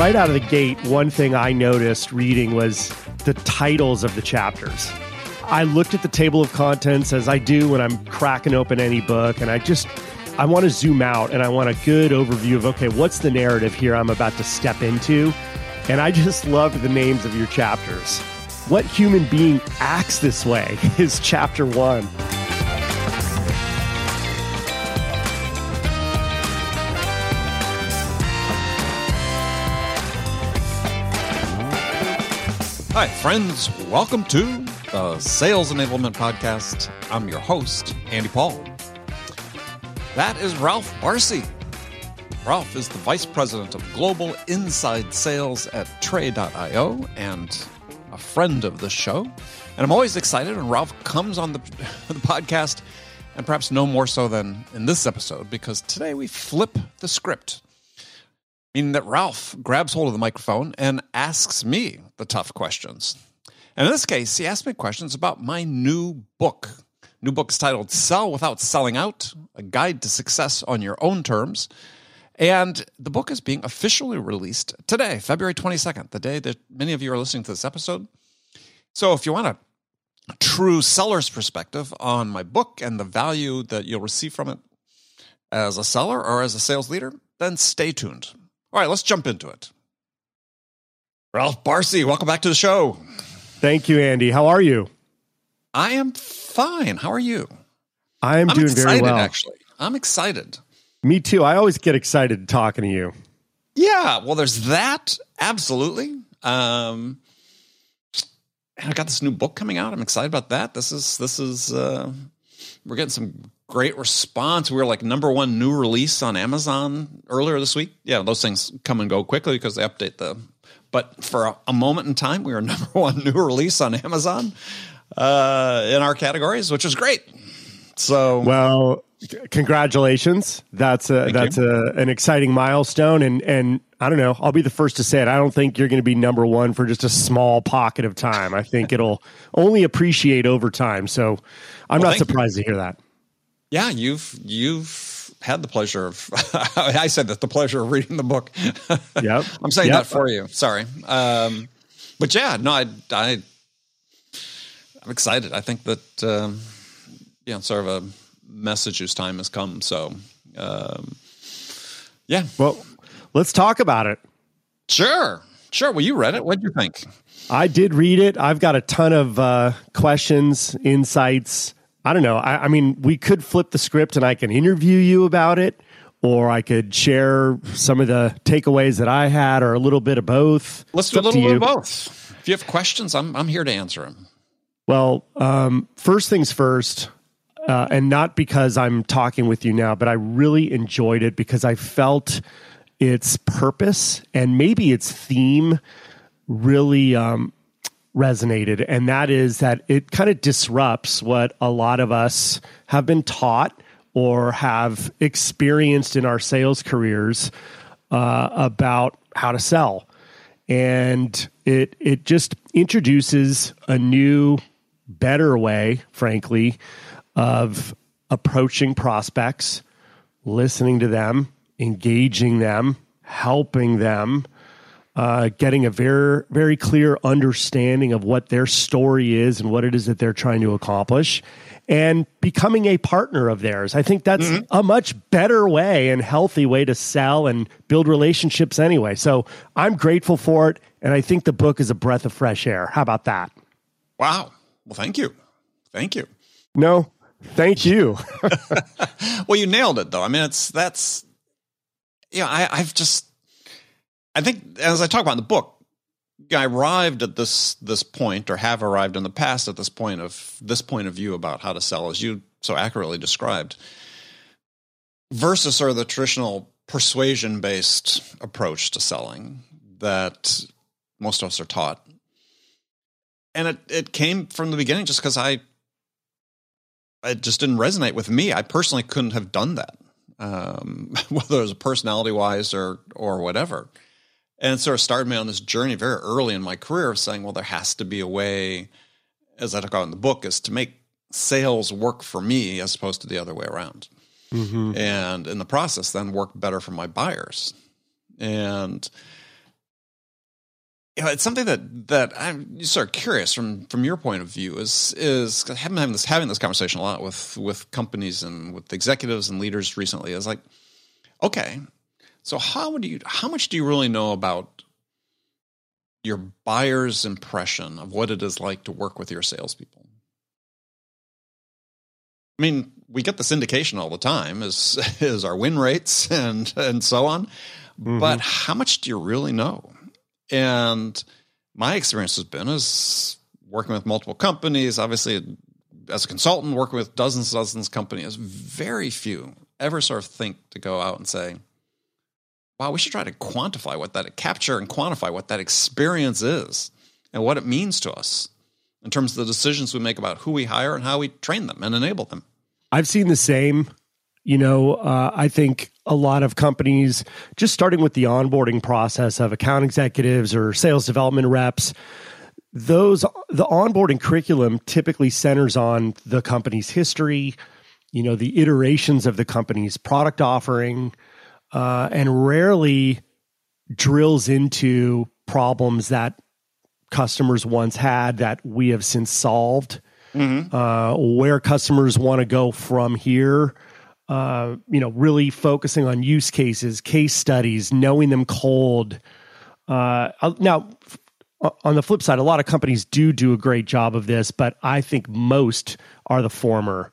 right out of the gate, one thing I noticed reading was the titles of the chapters. I looked at the table of contents as I do when I'm cracking open any book, and I just I want to zoom out and I want a good overview of okay, what's the narrative here I'm about to step into? And I just loved the names of your chapters. What human being acts this way is chapter one. Hi, friends. Welcome to the Sales Enablement Podcast. I'm your host, Andy Paul. That is Ralph Barsi. Ralph is the Vice President of Global Inside Sales at Tray.io and a friend of the show. And I'm always excited when Ralph comes on the, the podcast, and perhaps no more so than in this episode, because today we flip the script meaning that Ralph grabs hold of the microphone and asks me the tough questions. And in this case, he asked me questions about my new book. New book is titled Sell Without Selling Out A Guide to Success on Your Own Terms. And the book is being officially released today, February 22nd, the day that many of you are listening to this episode. So if you want a true seller's perspective on my book and the value that you'll receive from it as a seller or as a sales leader, then stay tuned. All right, let's jump into it. Ralph Barsi, welcome back to the show. Thank you, Andy. How are you? I am fine. How are you? I am I'm doing excited, very well. actually. I'm excited. Me too. I always get excited talking to you. Yeah, well, there's that. Absolutely. Um, and I got this new book coming out. I'm excited about that. This is this is uh, we're getting some great response. We were like number one new release on Amazon earlier this week. Yeah, those things come and go quickly because they update the. But for a, a moment in time, we were number one new release on Amazon uh, in our categories, which is great. So Well, congratulations. That's a that's a, an exciting milestone and and I don't know, I'll be the first to say it. I don't think you're going to be number 1 for just a small pocket of time. I think it'll only appreciate over time. So I'm Well, not thank you. surprised to hear that. Yeah, you've you've had the pleasure of. I said that the pleasure of reading the book. Yep. I'm saying Yep. that for you. Sorry, um, but yeah, no, I, I, I'm excited. I think that um, you know, sort of a message whose time has come. So, um, yeah, Well, let's talk about it. sure, sure. Well, you read it. What do you think? I did read it. I've got a ton of uh, questions, insights. I don't know. I, I mean, we could flip the script and I can interview you about it, or I could share some of the takeaways that I had, or a little bit of both. Let's It's do a little bit of both. If you have questions, I'm I'm here to answer them. Well, um, first things first, uh, and not because I'm talking with you now, but I really enjoyed it because I felt its purpose and maybe its theme really um, resonated. And that is that it kind of disrupts what a lot of us have been taught or have experienced in our sales careers uh, about how to sell and it it just introduces a new better way frankly of approaching prospects listening to them engaging them helping them uh, getting a very very clear understanding of what their story is and what it is that they're trying to accomplish and becoming a partner of theirs i think that's a much better way and healthy way to sell and build relationships anyway so i'm grateful for it and i think the book is a breath of fresh air how about that Wow. Well, thank you, thank you. no thank you Well, you nailed it, though. I mean, it's that's yeah. I, I've just I think as I talk about in the book, I arrived at this this point, or have arrived in the past at this point of this point of view about how to sell, as you so accurately described, versus sort of the traditional persuasion based approach to selling that most of us are taught. And it, it came from the beginning just because I it just didn't resonate with me. I personally couldn't have done that, um, whether it was personality wise or or whatever. And it sort of started me on this journey very early in my career of saying, well, there has to be a way, as I talk about in the book, is to make sales work for me as opposed to the other way around. Mhm. And in the process, then work better for my buyers. And you know, it's something that that I'm sort of curious from from your point of view is is having having this having this conversation a lot with with companies and with executives and leaders recently is like, okay, so how do you how much do you really know about your buyer's impression of what it is like to work with your salespeople? I mean, we get this indication all the time is is our win rates and and so on. Mm-hmm. But how much do you really know? And my experience has been is working with multiple companies, obviously as a consultant, working with dozens and dozens of companies, very few ever sort of think to go out and say, wow, we should try to quantify what that capture and quantify what that experience is and what it means to us in terms of the decisions we make about who we hire and how we train them and enable them. I've seen the same. You know, uh, I think a lot of companies, just starting with the onboarding process of account executives or sales development reps, those the onboarding curriculum typically centers on the company's history, you know, the iterations of the company's product offering, uh, and rarely drills into problems that customers once had that we have since solved. Mm-hmm. Uh, where customers want to go from here uh, you know, really focusing on use cases, case studies, knowing them cold. Uh, now, on the flip side, a lot of companies do do a great job of this, but I think most are the former.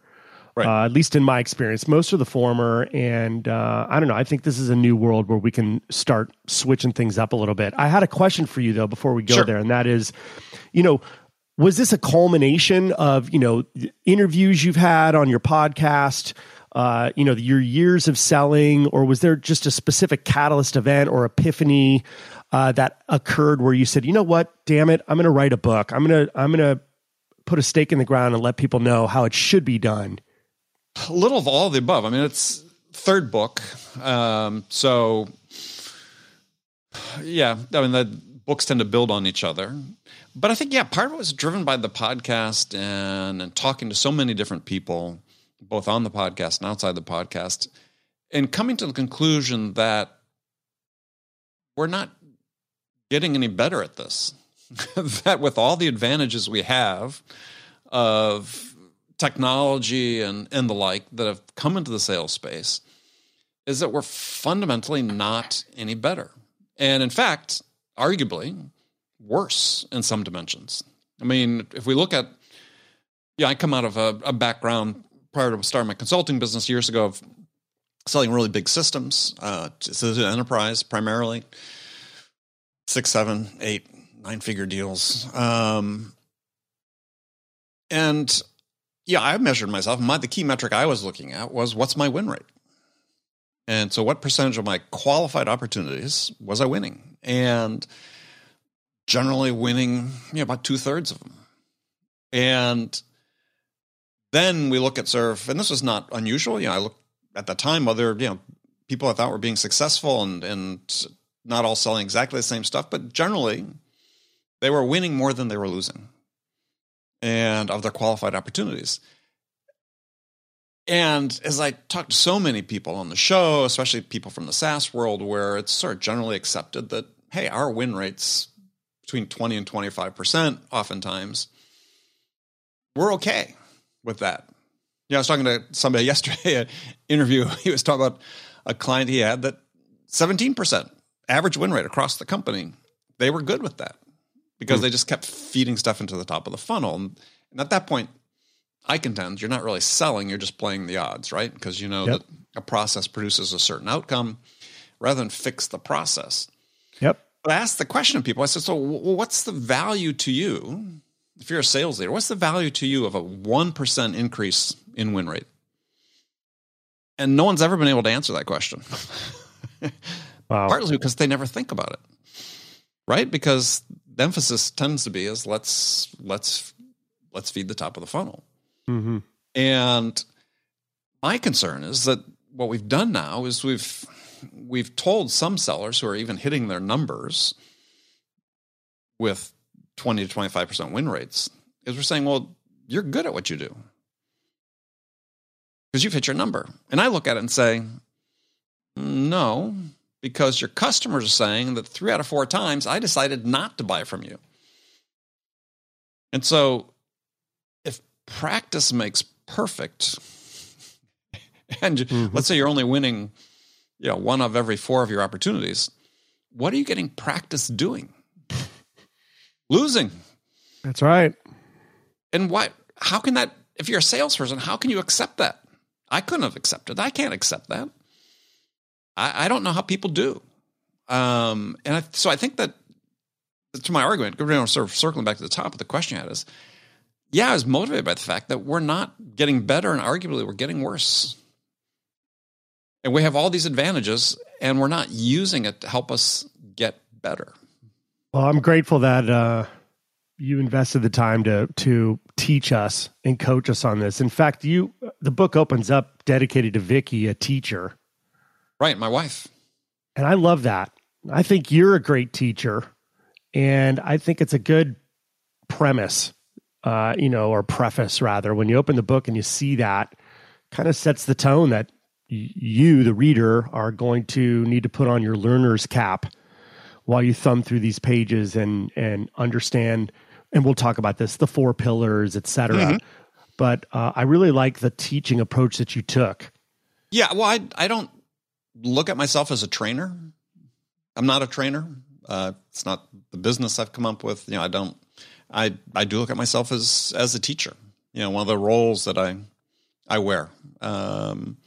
Right. Uh, at least in my experience, most are the former. And uh, I don't know. I think this is a new world where we can start switching things up a little bit. I had a question for you though before we go sure. there, and that is, you know, was this a culmination of you know interviews you've had on your podcast? uh, you know, your years of selling, or was there just a specific catalyst event or epiphany uh, that occurred where you said, you know what, damn it, I'm going to write a book. I'm going to I'm going to put a stake in the ground and let people know how it should be done. A little of all of the above. I mean, it's third book, um, so yeah. I mean, the books tend to build on each other. But I think, yeah, part of it was driven by the podcast and, and talking to so many different people both on the podcast and outside the podcast, and coming to the conclusion that we're not getting any better at this. that with all the advantages we have of technology and, and the like that have come into the sales space, is that we're fundamentally not any better. And in fact, arguably worse in some dimensions. I mean, if we look at, yeah, I come out of a, a background prior to starting my consulting business years ago of selling really big systems uh, to the enterprise primarily, six, seven, eight, nine figure deals. Um, and yeah, I measured myself. My the key metric I was looking at was what's my win rate. And so, what percentage of my qualified opportunities was I winning? And generally winning, you know, about two thirds of them. And then we look at of, and this was not unusual. You know, I looked at the time other you know people I thought were being successful and and not all selling exactly the same stuff, but generally they were winning more than they were losing, and of their qualified opportunities. And as I talked to so many people on the show, especially people from the SaaS world, where it's sort of generally accepted that, hey, our win rates between 20 and 25%, oftentimes, we're okay with that. Yeah, I was talking to somebody yesterday, an interview. He was talking about a client he had that 17% average win rate across the company. They were good with that because mm. they just kept feeding stuff into the top of the funnel. And, and, at that point, I contend you're not really selling, you're just playing the odds, right? Because you know yep. that a process produces a certain outcome rather than fix the process. Yep. But I asked the question of people, I said, so what's the value to you if you're a sales leader, what's the value to you of a 1% increase in win rate? And no one's ever been able to answer that question. wow. Partly because they never think about it. Right? Because the emphasis tends to be is let's let's let's feed the top of the funnel. Mm-hmm. And my concern is that what we've done now is we've we've told some sellers who are even hitting their numbers with 20 to 25% win rates is we're saying, well, you're good at what you do because you've hit your number. And I look at it and say, no, because your customers are saying that three out of four times I decided not to buy from you. And so if practice makes perfect, and mm-hmm. let's say you're only winning, you know, one of every four of your opportunities, what are you getting practice doing? Losing. That's right. And what how can that if you're a salesperson, how can you accept that? I couldn't have accepted. I can't accept that. I, I don't know how people do. Um, and I, so I think that to my argument, sort of circling back to the top of the question had is, yeah, I was motivated by the fact that we're not getting better and arguably we're getting worse. And we have all these advantages and we're not using it to help us get better. Well, I'm grateful that uh, you invested the time to to teach us and coach us on this. In fact, you the book opens up dedicated to Vicky, a teacher. Right, my wife. And I love that. I think you're a great teacher, and I think it's a good premise, uh, you know, or preface rather. When you open the book and you see that, kind of sets the tone that you, the reader, are going to need to put on your learner's cap while you thumb through these pages and and understand and we'll talk about this the four pillars etc mm-hmm. but uh, i really like the teaching approach that you took yeah well i i don't look at myself as a trainer. I'm not a trainer. Uh, it's not the business i've come up with. You know i don't i i do look at myself as as a teacher you know one of the roles that i i wear. Um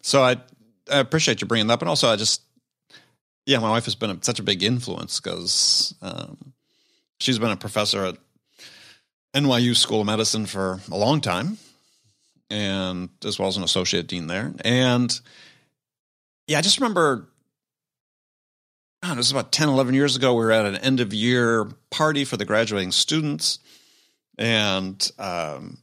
so i i appreciate you bringing that but also i just yeah my wife has been a, such a big influence because um she's been a professor at NYU School of Medicine for a long time, and as well as an associate dean there. And yeah, I just remember, know, it was about 10, 11 years ago. We were at an end of year party for the graduating students. And, um,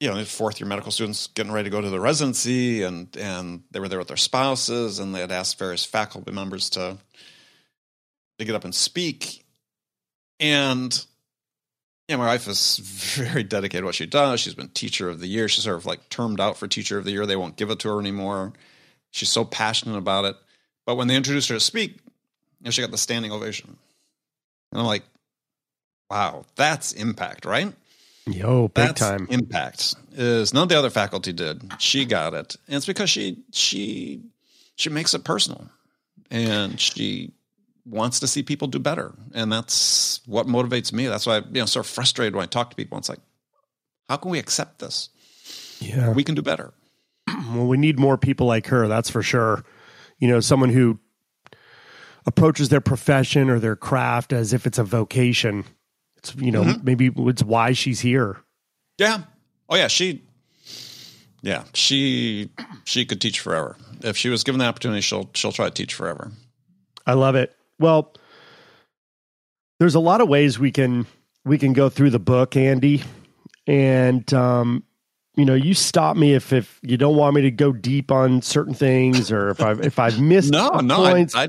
you know, fourth year medical students getting ready to go to the residency, and and they were there with their spouses, and they had asked various faculty members to to get up and speak. And yeah, my wife is very dedicated to what she does. She's been teacher of the year. She's sort of like termed out for teacher of the year. They won't give it to her anymore. She's so passionate about it. But when they introduced her to speak, you know, she got the standing ovation. And I'm like, wow, that's impact, right? Yo, big that's time. Impact is none of the other faculty did. She got it. And it's because she she she makes it personal. And she wants to see people do better. And that's what motivates me. That's why I, you know, sort of frustrated when I talk to people. It's like, how can we accept this? Yeah. We can do better. Well, we need more people like her, that's for sure. You know, someone who approaches their profession or their craft as if it's a vocation. It's, you know, mm-hmm. maybe it's why she's here. Yeah. Oh yeah, she yeah, she she could teach forever. If she was given the opportunity, she'll she'll try to teach forever. I love it. Well, there's a lot of ways we can we can go through the book, Andy, and um, you know, you stop me if if you don't want me to go deep on certain things or if I've if I've missed no no points. I, I,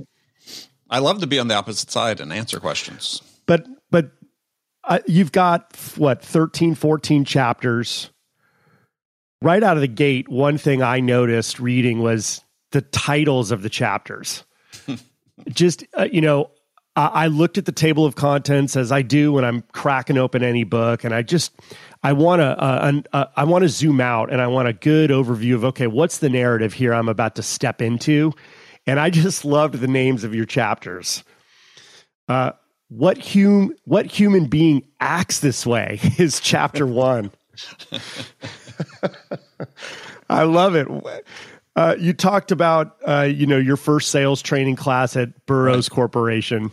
I love to be on the opposite side and answer questions. But but uh, you've got what 13 14 chapters right out of the gate one thing i noticed reading was the titles of the chapters just uh, you know I, I looked at the table of contents as I do when I'm cracking open any book, and I just I want to uh, uh, I want to zoom out and I want a good overview of okay, what's the narrative here I'm about to step into, and I just loved the names of your chapters. Uh, what hum what human being acts this way is chapter one. I love it. Uh, you talked about uh, you know your first sales training class at Burroughs right. Corporation,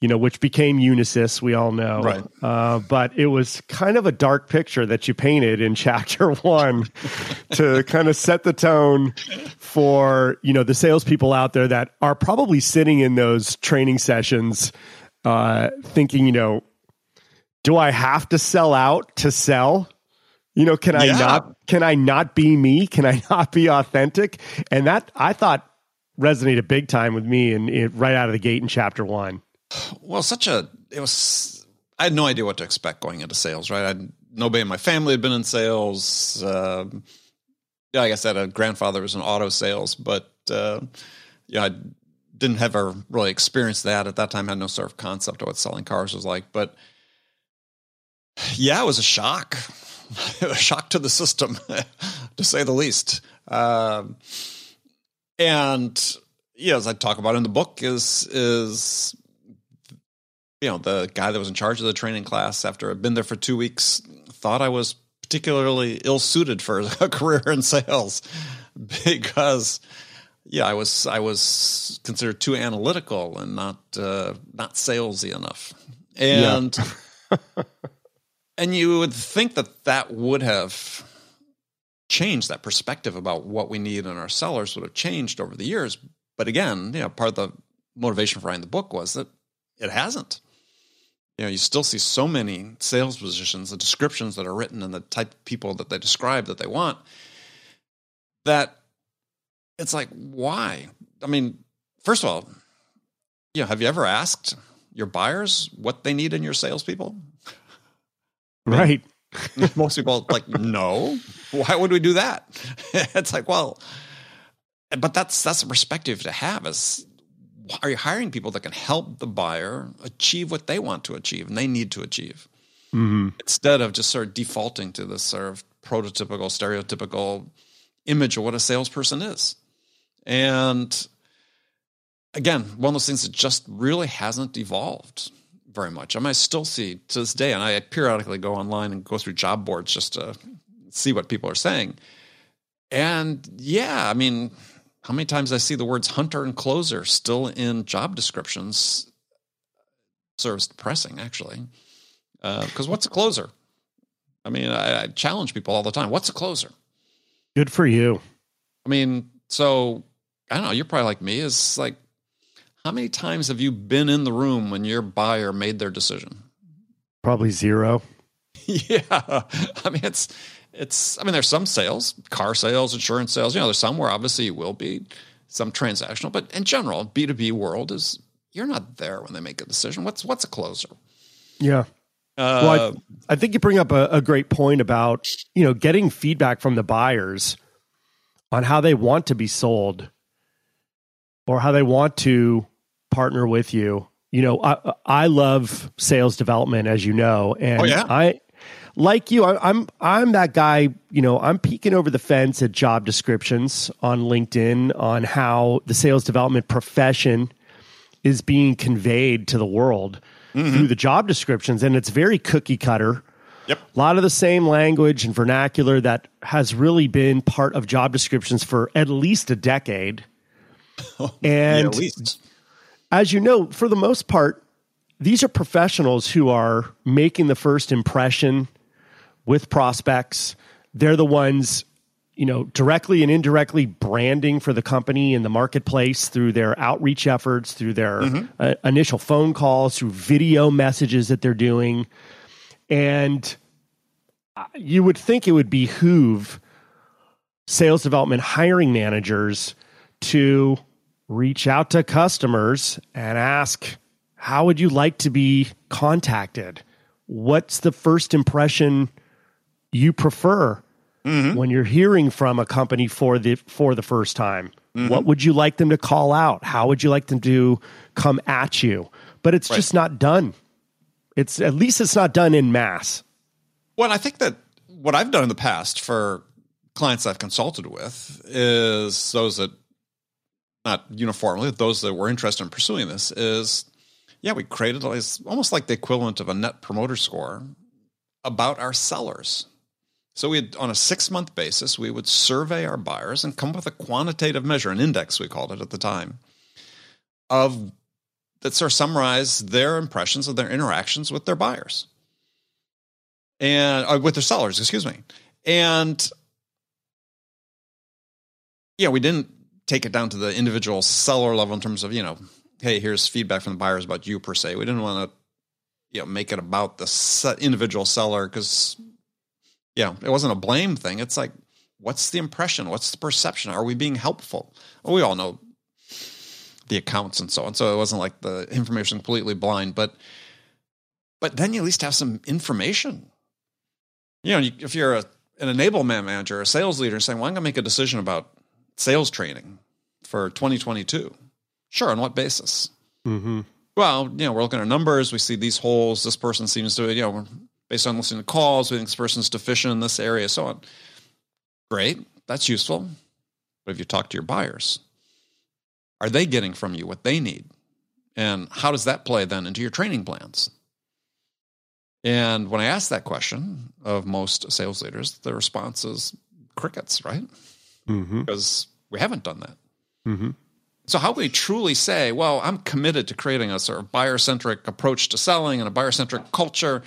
you know which became Unisys. We all know, right? Uh, but it was kind of a dark picture that you painted in chapter one to kind of set the tone for you know the salespeople out there that are probably sitting in those training sessions, uh, thinking, you know, do I have to sell out to sell? You know, can I not can I not be me? Can I not be authentic? And that I thought resonated big time with me and right out of the gate in chapter 1. Well, such a it was I had no idea what to expect going into sales, right? I nobody in my family had been in sales. Uh, yeah, like I said, a grandfather was in auto sales, but uh, yeah, I didn't ever really experience that at that time. I had no sort of concept of what selling cars was like, but yeah, it was a shock, a shock to the system, to say the least. Um, and yeah, as I talk about in the book, is is you know the guy that was in charge of the training class after I'd been there for two weeks thought I was particularly ill suited for a career in sales because yeah, I was I was considered too analytical and not uh, not salesy enough, and yeah. and you would think that that would have changed that perspective about what we need in our sellers would have changed over the years. But again, you know, part of the motivation for writing the book was that it hasn't. You know, you still see so many sales positions, the descriptions that are written, and the type of people that they describe that they want. That it's like, why? I mean, first of all, you know, have you ever asked your buyers what they need in your salespeople? Right. Most people like, no. Why would we do that? it's like, well, but that's that's a perspective to have is are you hiring people that can help the buyer achieve what they want to achieve and they need to achieve mm-hmm. instead of just sort of defaulting to this sort of prototypical stereotypical image of what a salesperson is and again, one of those things that just really hasn't evolved very much. I mean, I still see to this day, and I periodically go online and go through job boards just to see what people are saying. And yeah, I mean, how many times I see the words hunter and closer still in job descriptions serves depressing, actually. Because uh, what's a closer? I mean, I, I challenge people all the time. What's a closer? Good for you. I mean, so I don't know, you're probably like me, is like, how many times have you been in the room when your buyer made their decision? Probably zero. yeah. I mean, it's, it's, I mean, there's some sales, car sales, insurance sales, you know, there's some where obviously you will be some transactional, but in general, B2B world is, you're not there when they make a decision. What's, what's a closer? Yeah. Uh, well, I, I, think you bring up a, a great point about, you know, getting feedback from the buyers on how they want to be sold or how they want to partner with you. You know, I, I love sales development, as you know, and oh, yeah? I like you. I, I'm I'm that guy. You know, I'm peeking over the fence at job descriptions on LinkedIn on how the sales development profession is being conveyed to the world mm-hmm. through the job descriptions, and it's very cookie cutter. Yep. A lot of the same language and vernacular that has really been part of job descriptions for at least a decade. and yeah, as you know, for the most part, these are professionals who are making the first impression with prospects. They're the ones, you know, directly and indirectly branding for the company in the marketplace through their outreach efforts, through their mm-hmm. uh, initial phone calls, through video messages that they're doing. And you would think it would behoove sales development hiring managers to reach out to customers and ask, how would you like to be contacted? What's the first impression you prefer mm-hmm. when you're hearing from a company for the for the first time? Mm-hmm. What would you like them to call out? How would you like them to come at you? But it's right. just not done. It's at least it's not done in mass. Well, I think that what I've done in the past for clients I've consulted with is those that not uniformly, those that were interested in pursuing this is, yeah, we created almost like the equivalent of a net promoter score about our sellers. So we on a six month basis, we would survey our buyers and come up with a quantitative measure, an index we called it at the time, of that sort of summarize their impressions of their interactions with their buyers and uh, with their sellers, excuse me. And yeah, we didn't take it down to the individual seller level in terms of, you know, hey, here's feedback from the buyers about you per se. We didn't want to, you know, make it about the individual seller because, yeah, it wasn't a blame thing. It's like, what's the impression? What's the perception? Are we being helpful? Well, we all know the accounts and so on. So it wasn't like the information completely blind, but but then you at least have some information. You know, if you're a, an enablement manager, a sales leader, saying, "Well, I'm going to make a decision about sales training for 2022. Sure. On what basis? Mm-hmm. Well, you know, we're looking at numbers. We see these holes. This person seems to, you know, based on listening to calls, we think this person's deficient in this area, so on. Great. That's useful. But if you talk to your buyers, are they getting from you what they need? And how does that play then into your training plans? And when I ask that question of most sales leaders, the response is crickets, right? Mm-hmm. Because we haven't done that. Mm-hmm. So, how can we truly say, well, I'm committed to creating a sort of buyer centric approach to selling and a buyer centric culture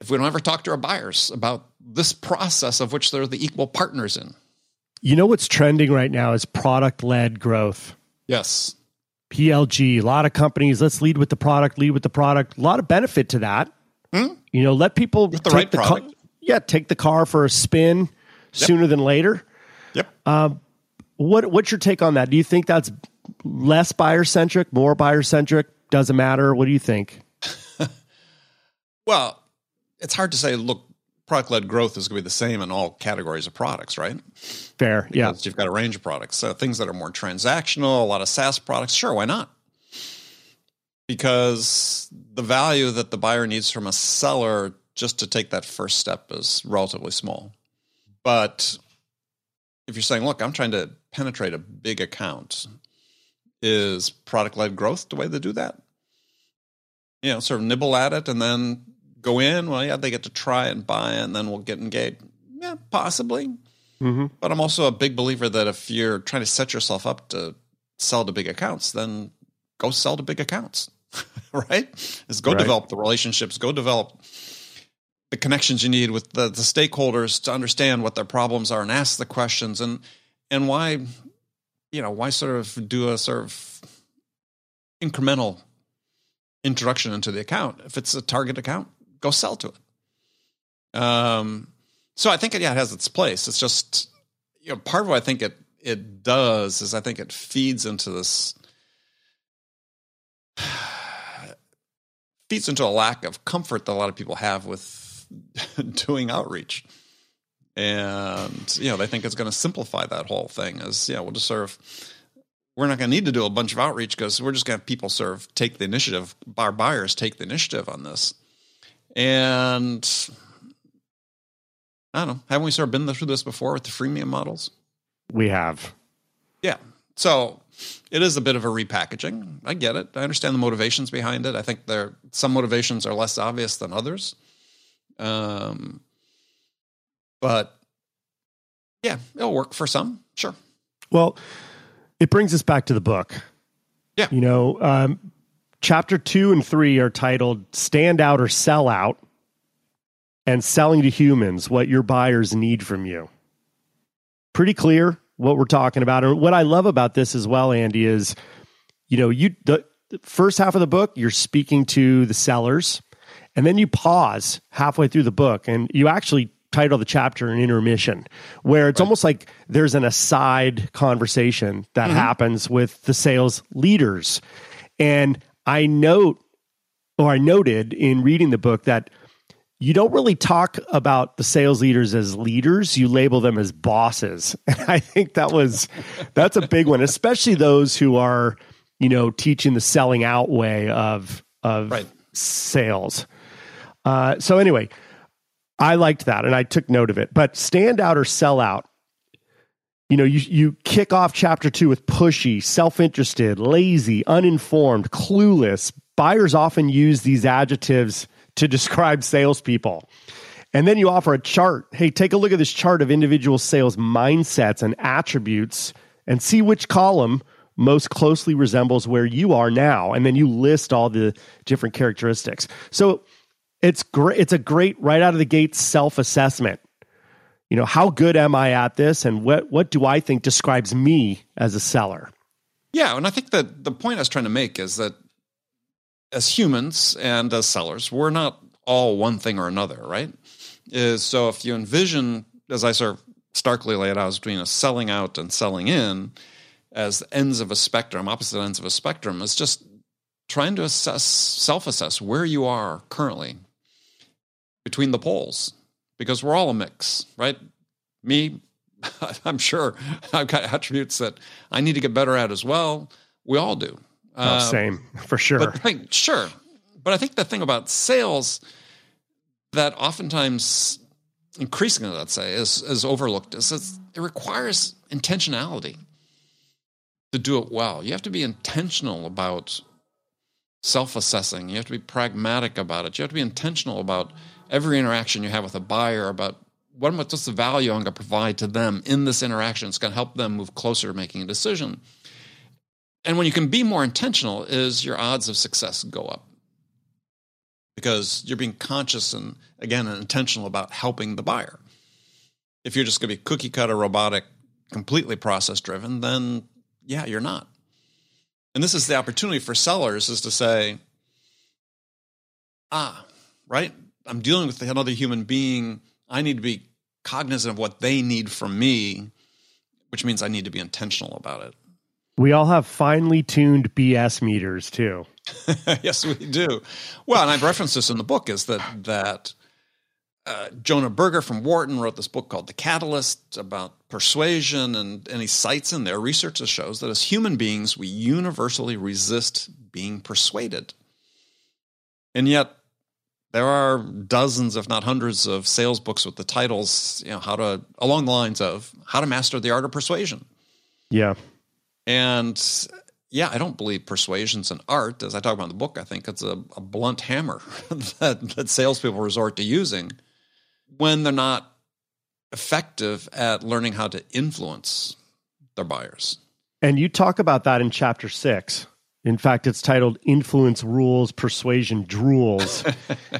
if we don't ever talk to our buyers about this process of which they're the equal partners in? You know what's trending right now is product led growth. Yes. PLG, a lot of companies, let's lead with the product, lead with the product. A lot of benefit to that. Hmm? You know, let people With the take right the product. Car, yeah, take the car for a spin sooner than later. Yep. What what's your take on that? Do you think that's less buyer centric, more buyer centric? Doesn't matter. What do you think? well, it's hard to say, look, product led growth is going to be the same in all categories of products, right? Fair. Yeah. You've got a range of products. So things that are more transactional, a lot of SaaS products, sure, why not? Because the value that the buyer needs from a seller just to take that first step is relatively small. But if you're saying, look, I'm trying to penetrate a big account, is product led growth the way to do that? You know, sort of nibble at it and then go in. Well, yeah, they get to try and buy, and then we'll get engaged. Yeah, possibly. Mm-hmm. But I'm also a big believer that if you're trying to set yourself up to sell to big accounts, then go sell to big accounts, right? Is go Right. develop the relationships, go develop the connections you need with the, the stakeholders to understand what their problems are and ask the questions and and why you know why sort of do a sort of incremental introduction into the account if it's a target account go sell to it. Um so i think it, yeah it has its place. It's just you know part of what i think it it does is i think it feeds into this feeds into a lack of comfort that a lot of people have with doing outreach. And you know they think it's going to simplify that whole thing as yeah we'll just sort of we're not going to need to do a bunch of outreach because we're just going to have people sort of take the initiative our buyers take the initiative on this and i don't know haven't we sort of been through this before with the freemium models We have. yeah. So it is a bit of a repackaging. I get it. I understand the motivations behind it. I think there some motivations are less obvious than others. Um, but yeah, it'll work for some. Sure. Well, it brings us back to the book. Yeah. You know, um, chapter two and three are titled Stand Out or Sell Out and Selling to Humans What Your Buyers Need from You. Pretty clear what we're talking about. And what I love about this as well, Andy, is, you know, you, the, the first half of the book, you're speaking to the sellers, and then you pause halfway through the book and you actually title the chapter an intermission where it's almost like there's an aside conversation that mm-hmm. happens with the sales leaders and i note or i noted in reading the book that you don't really talk about the sales leaders as leaders. You label them as bosses. And i think that was that's a big one especially those who are you know teaching the selling out way of of Right. sales. Uh, so anyway i liked that and i took note of it. But stand out or sell out you know you, you kick off chapter two with pushy self-interested lazy uninformed clueless. Buyers often use these adjectives to describe salespeople. And then you offer a chart. Hey take a look at this chart of individual sales mindsets and attributes and see which column most closely resembles where you are now. And then you list all the different characteristics. So it's great it's a great right out of the gate self-assessment you know how good am i at this and what what do i think describes me as a seller Yeah, and I think that the point I was trying to make is that as humans and as sellers, we're not all one thing or another, right? Is so if you envision, as I sort of starkly laid out, as between a selling out and selling in as the ends of a spectrum, opposite ends of a spectrum, is just trying to assess, self-assess where you are currently between the poles, because we're all a mix, right? Me, I'm sure I've got attributes that I need to get better at as well. We all do. Oh, Uh, same for sure. But the thing, sure. But I think the thing about sales that oftentimes, increasingly, let's say, is, is overlooked is it requires intentionality to do it well. You have to be intentional about self assessing, you have to be pragmatic about it, you have to be intentional about every interaction you have with a buyer, about what, what's the value I'm going to provide to them in this interaction. It's going to help them move closer to making a decision. And when you can be more intentional, is your odds of success go up because you're being conscious and again and intentional about helping the buyer. If you're just going to be cookie cutter, robotic, completely process driven, then yeah, you're not. And this is the opportunity for sellers is to say, ah, right, I'm dealing with another human being. I need to be cognizant of what they need from me, which means I need to be intentional about it. we all have finely tuned BS meters too. yes, we do. Well, and I've referenced this in the book is that that uh, Jonah Berger from Wharton wrote this book called The Catalyst about persuasion, and, and he cites in there research that shows that as human beings, we universally resist being persuaded. And yet, there are dozens, if not hundreds, of sales books with the titles, you know, how to along the lines of how to master the art of persuasion. Yeah. And yeah, I don't believe persuasion's an art. As I talk about in the book, I think it's a, a blunt hammer that, that salespeople resort to using when they're not effective at learning how to influence their buyers. And you talk about that in chapter six. In fact, it's titled Influence Rules, Persuasion Drools.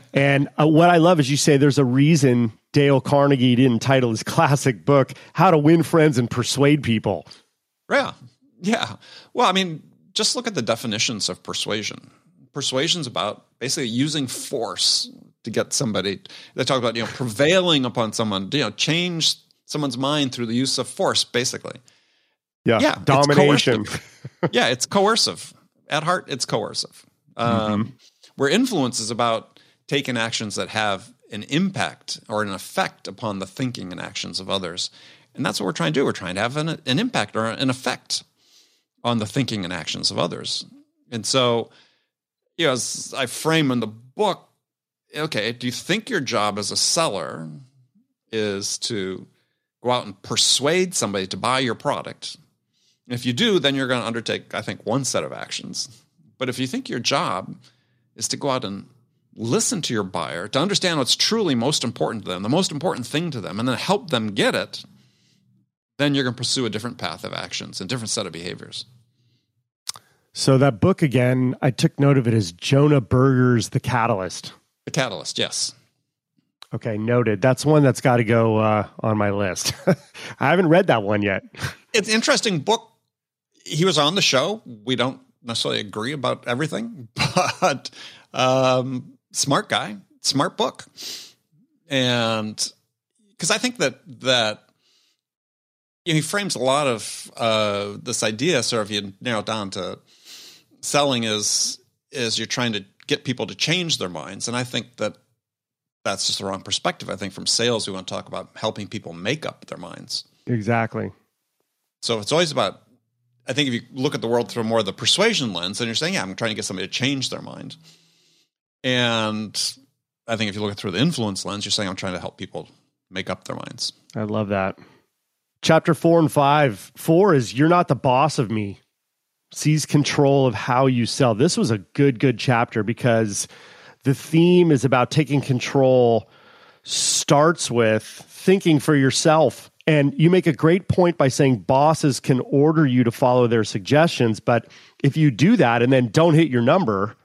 and uh, what I love is you say there's a reason Dale Carnegie didn't title his classic book, How to Win Friends and Persuade People. Yeah. Yeah. Well, I mean, just look at the definitions of persuasion. Persuasion's about basically using force to get somebody. They talk about, you know, prevailing upon someone, you know, change someone's mind through the use of force, basically. Yeah. Yeah, it's Domination. yeah, it's coercive. At heart, it's coercive. Um, Where influence is about taking actions that have an impact or an effect upon the thinking and actions of others. And that's what we're trying to do. We're trying to have an, an impact or an effect on the thinking and actions of others. And so, you know, as I frame in the book, okay, do you think your job as a seller is to go out and persuade somebody to buy your product? If you do, then you're going to undertake, I think, one set of actions. But if you think your job is to go out and listen to your buyer, to understand what's truly most important to them, the most important thing to them, and then help them get it, then you're going to pursue a different path of actions, and different set of behaviors. So that book again, I took note of it as Jonah Berger's The Catalyst. The catalyst, yes. Okay, noted. That's one that's got to go uh, on my list. I haven't read that one yet. It's an interesting book. He was on the show. We don't necessarily agree about everything, but um, smart guy, smart book. And because I think that that you know, he frames a lot of uh, this idea. So if you narrow it down to selling is is you're trying to get people to change their minds, and I think that that's just the wrong perspective. I think from sales we want to talk about helping people make up their minds. Exactly. So it's always about. I think if you look at the world through more of the persuasion lens, then you're saying, "Yeah, I'm trying to get somebody to change their mind." And I think if you look at through the influence lens, you're saying, "I'm trying to help people make up their minds." I love that. Chapter four and five. Four is You're Not the Boss of Me. Seize control of how you sell. This was a good, good chapter because the theme is about taking control, starts with thinking for yourself. And you make a great point by saying bosses can order you to follow their suggestions. But if you do that and then don't hit your number,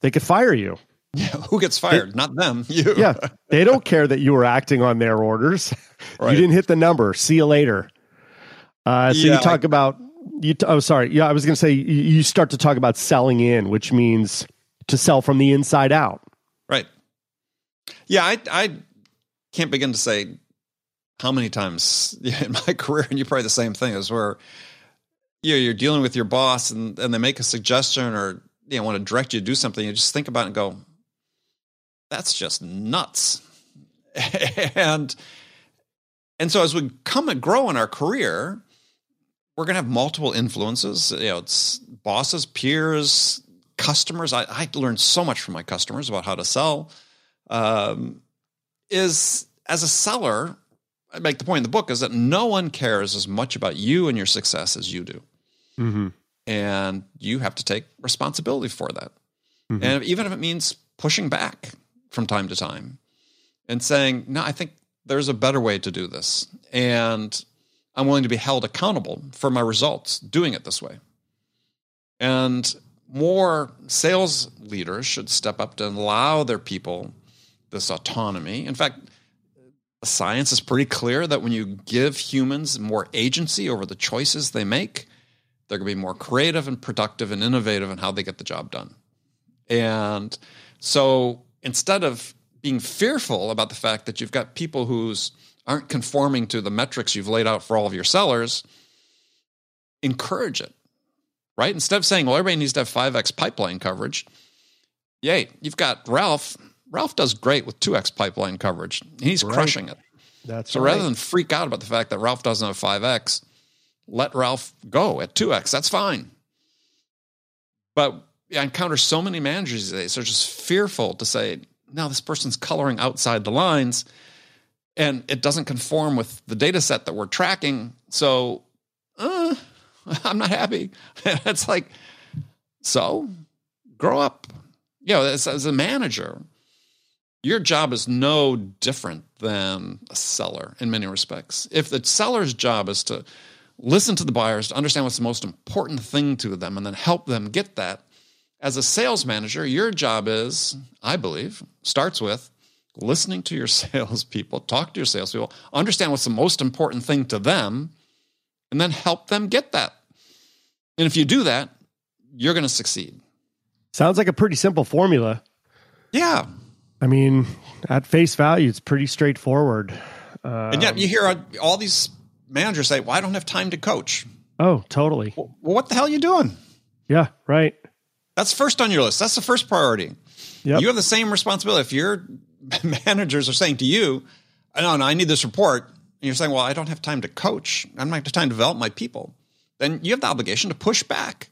they could fire you. Yeah, who gets fired? Not them. You. Yeah. They don't care that you were acting on their orders. Right. You didn't hit the number. See you later. Uh, so Yeah, you talk about you. T- oh, sorry. Yeah, I was going to say you, you start to talk about selling in, which means to sell from the inside out. Right. Yeah, I I can't begin to say how many times in my career, and you probably the same thing, is where you know, you're dealing with your boss and, and they make a suggestion or you know want to direct you to do something, you just think about it and go, that's just nuts. and and so as we come and grow in our career, we're going to have multiple influences. You know, it's bosses, peers, customers. I, I learned so much from my customers about how to sell. Um, is as a seller, I make the point in the book is that no one cares as much about you and your success as you do. Mm-hmm. And you have to take responsibility for that. Mhm. And even if it means pushing back from time to time and saying, no, I think there's a better way to do this. And I'm willing to be held accountable for my results doing it this way. And more sales leaders should step up to allow their people this autonomy. In fact, the science is pretty clear that when you give humans more agency over the choices they make, they're going to be more creative and productive and innovative in how they get the job done. And so instead of being fearful about the fact that you've got people who aren't conforming to the metrics you've laid out for all of your sellers, encourage it. Right? Instead of saying, well, everybody needs to have 5x pipeline coverage, yay, you've got Ralph. Ralph does great with 2x pipeline coverage. He's Right. crushing it. That's So right. rather than freak out about the fact that Ralph doesn't have 5x, let Ralph go at 2x. That's fine. But I encounter so many managers these days, they're just fearful to say, no, this person's coloring outside the lines and it doesn't conform with the data set that we're tracking. So uh, I'm not happy. it's like, so grow up. You know, as, as a manager, your job is no different than a seller in many respects. If the seller's job is to listen to the buyers, to understand what's the most important thing to them, and then help them get that, as a sales manager, your job is, I believe, starts with listening to your salespeople, talk to your salespeople, understand what's the most important thing to them, and then help them get that. And if you do that, you're going to succeed. Sounds like a pretty simple formula. Yeah. I mean, at face value, it's pretty straightforward. Um, And yet you hear all these managers say, well, I don't have time to coach. oh, totally. Well, what the hell are you doing? Yeah, right. That's first on your list. That's the first priority. Yep. You have the same responsibility. If your managers are saying to you, no, no, I need this report, and you're saying, well, I don't have time to coach. I don't have time to develop my people. Then you have the obligation to push back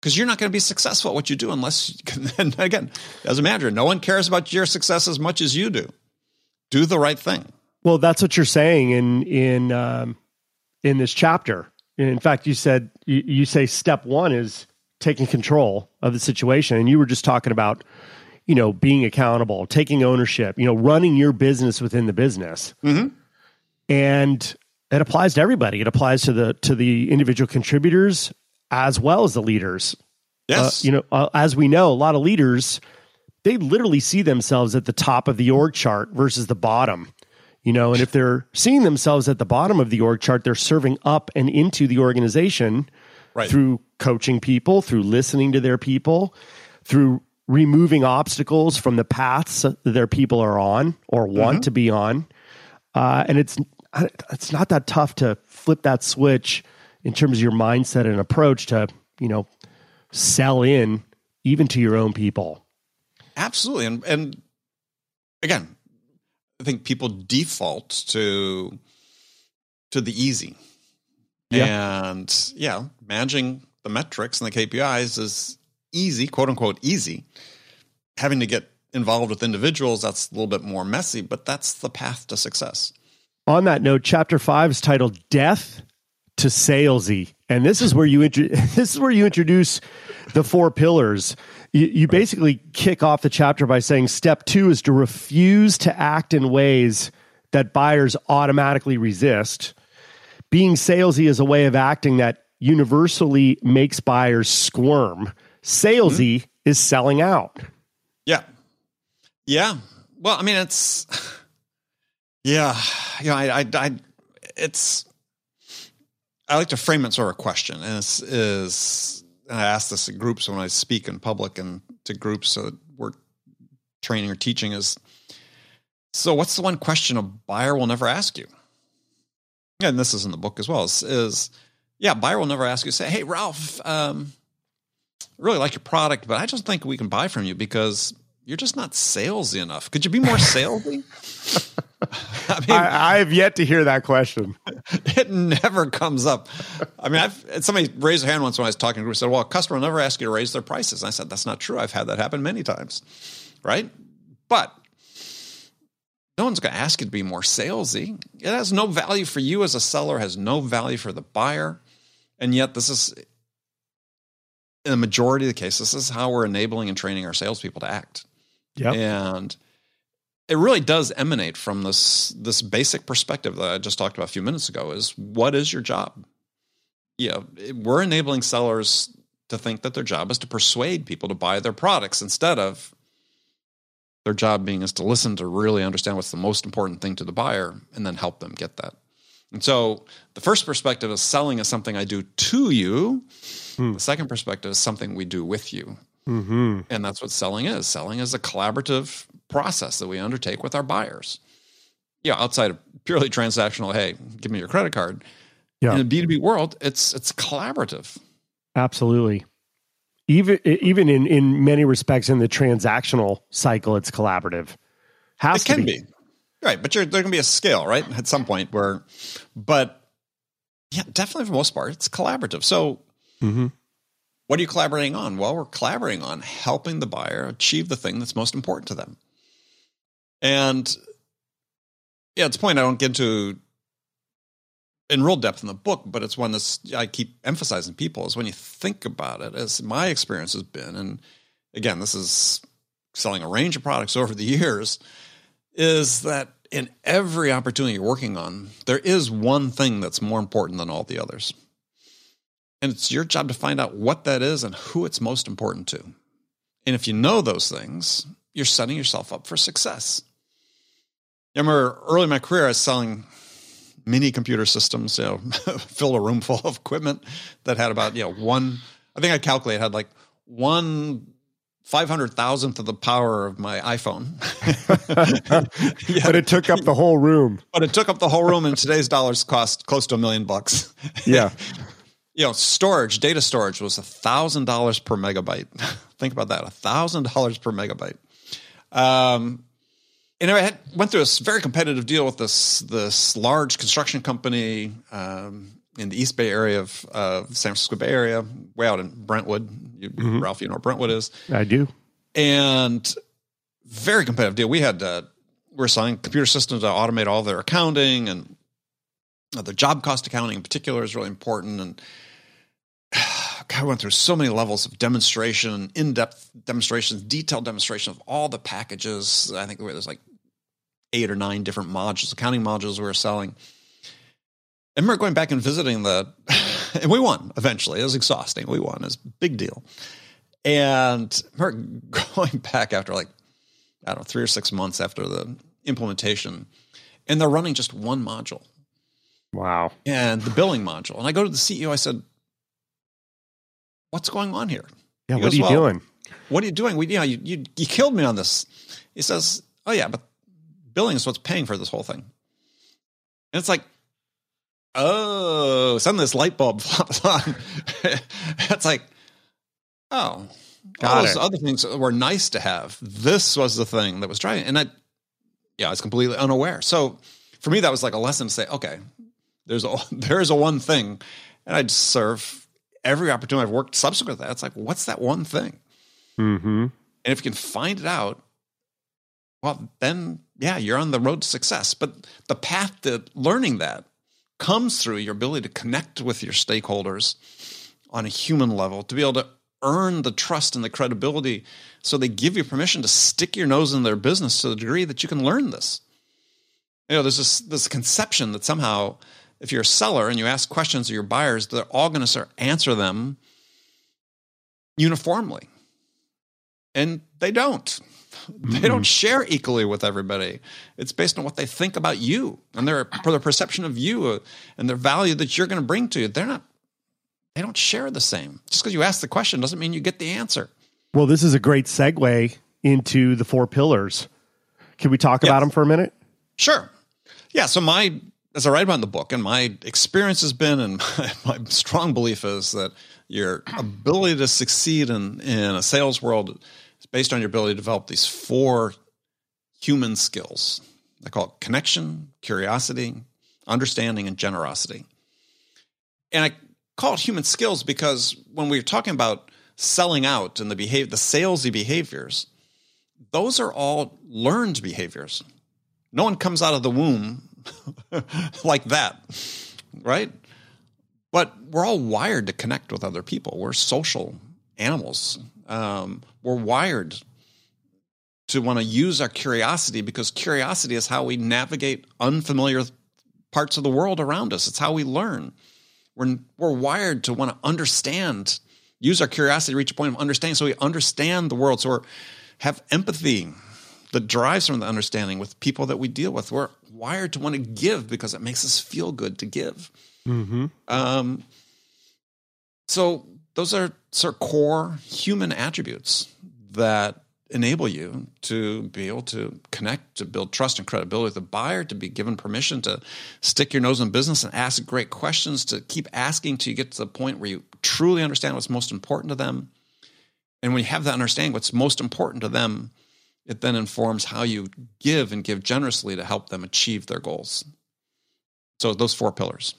because you're not going to be successful at what you do unless, and again, as a manager, no one cares about your success as much as you do. Do the right thing. Well, that's what you're saying in in um, in this chapter. In fact, you said you, you say step one is taking control of the situation, and you were just talking about you know being accountable, taking ownership, you know, running your business within the business, Mhm. and it applies to everybody. It applies to the to the individual contributors as well as the leaders. Yes. Uh, you know, uh, as we know, a lot of leaders they literally see themselves at the top of the org chart versus the bottom. You know, and if they're seeing themselves at the bottom of the org chart, they're serving up and into the organization Right. through coaching people, through listening to their people, through removing obstacles from the paths that their people are on or want to be on. Uh, and it's it's not that tough to flip that switch in terms of your mindset and approach to you know sell in even to your own people. Absolutely. And and again, I think people default to to the easy. And yeah, managing the metrics and the KPIs is easy, quote unquote easy. Having to get involved with individuals, that's a little bit more messy, but that's the path to success. On that note, chapter five is titled "Death to Salesy," and this is where you intro- this is where you introduce the four pillars. You, you basically kick off the chapter by saying step two is to refuse to act in ways that buyers automatically resist. Being salesy is a way of acting that universally makes buyers squirm. Salesy hmm. is selling out. Yeah. Yeah. Well, I mean, it's, yeah. You know, I, I, I, it's, I like to frame it sort of a question. And it's, is, and I ask this in groups when I speak in public and to groups that we're training or teaching is, so what's the one question a buyer will never ask you? And this is in the book as well is, is yeah, buyer will never ask you, say, Hey, Ralph, um, really like your product, but I just think we can buy from you because you're just not salesy enough. Could you be more salesy? I, mean, I, have yet to hear that question. It never comes up. I mean, I've somebody raised their hand once when I was talking to group said, "Well, a customer will never ask you to raise their prices." And I said, "That's not true. I've had that happen many times, right?" But no one's going to ask you to be more salesy. It has no value for you as a seller. Has no value for the buyer, and yet this is in the majority of the cases, this is how we're enabling and training our salespeople to act. Yeah, and it really does emanate from this this basic perspective that I just talked about a few minutes ago is what is your job? Yeah, we're enabling sellers to think that their job is to persuade people to buy their products instead of their job being is to listen to really understand what's the most important thing to the buyer and then help them get that. And so the first perspective is selling is something I do to you. Hmm. The second perspective is something we do with you. Mm-hmm. And that's what selling is. Selling is a collaborative process that we undertake with our buyers. Yeah, outside of purely transactional, hey, give me your credit card. Yeah. In the B2B world, it's it's collaborative. Absolutely. Even even in, in many respects in the transactional cycle, it's collaborative. Has it can be. be. Right, but there can be a scale, right? At some point where but yeah, definitely for the most part, it's collaborative. So mm-hmm. What are you collaborating on? Well, we're collaborating on helping the buyer achieve the thing that's most important to them. And yeah, it's a point I don't get into in real depth in the book, but it's one that I keep emphasizing people is when you think about it, as my experience has been, and again, this is selling a range of products over the years, is that in every opportunity you're working on, there is one thing that's more important than all the others. And it's your job to find out what that is and who it's most important to. And if you know those things, you're setting yourself up for success. I remember early in my career, I was selling mini computer systems, you know, fill a room full of equipment that had about, you know, one, I think I calculated had like one five hundred thousandth of the power of my iPhone. yeah. But it took up the whole room. But it took up the whole room, and today's dollars cost close to a million bucks. yeah. You know, storage, data storage was a thousand dollars per megabyte. Think about that, a thousand dollars per megabyte. Um, and I had, went through a very competitive deal with this this large construction company um, in the East Bay area of uh, San Francisco Bay Area, way out in Brentwood. You, mm-hmm. Ralph, you know where Brentwood is. I do. And very competitive deal. We had uh, we are selling computer systems to automate all their accounting and uh, the job cost accounting in particular is really important. And I went through so many levels of demonstration, in depth demonstrations, detailed demonstration of all the packages. I think there's like eight or nine different modules, accounting modules we were selling. And we're going back and visiting the, and we won eventually. It was exhausting. We won. It was a big deal. And we're going back after like, I don't know, three or six months after the implementation, and they're running just one module. Wow. And the billing module. And I go to the CEO, I said, What's going on here? Yeah, he what goes, are you well, doing? What are you doing? We, you know, you, you, you killed me on this. He says, Oh, yeah, but billing is what's paying for this whole thing. And it's like, oh, suddenly this light bulb flops on. it's like, oh, Got all those it. other things were nice to have. This was the thing that was driving. And I, yeah, I was completely unaware. So for me, that was like a lesson to say, okay, there's a, there's a one thing. And I'd serve every opportunity I've worked subsequent to that. It's like, what's that one thing? Mm-hmm. And if you can find it out, well, then yeah, you're on the road to success. But the path to learning that comes through your ability to connect with your stakeholders on a human level, to be able to earn the trust and the credibility so they give you permission to stick your nose in their business to the degree that you can learn this. You know, there's this, this conception that somehow if you're a seller and you ask questions of your buyers, they're all going to answer them uniformly. And they don't. They don't share equally with everybody. It's based on what they think about you and their their perception of you uh, and their value that you're going to bring to you. They're not. They don't share the same. Just because you ask the question doesn't mean you get the answer. Well, this is a great segue into the four pillars. Can we talk yes. about them for a minute? Sure. Yeah. So my as I write about in the book, and my experience has been, and my, my strong belief is that your ability to succeed in in a sales world is based on your ability to develop these four human skills. I call it connection, curiosity, understanding, and generosity. And I call it human skills because when we're talking about selling out and the behavior, the salesy behaviors, those are all learned behaviors. No one comes out of the womb like that, right? But we're all wired to connect with other people. We're social animals. Um, we're wired to want to use our curiosity because curiosity is how we navigate unfamiliar parts of the world around us. It's how we learn. We're, we're wired to want to understand, use our curiosity to reach a point of understanding so we understand the world. So we have empathy that drives from the understanding with people that we deal with. We're wired to want to give because it makes us feel good to give. Mm-hmm. Um, so those are sort of core human attributes that enable you to be able to connect, to build trust and credibility with the buyer, to be given permission to stick your nose in business and ask great questions, to keep asking till you get to the point where you truly understand what's most important to them. And when you have that understanding, what's most important to them, it then informs how you give and give generously to help them achieve their goals. So those four pillars.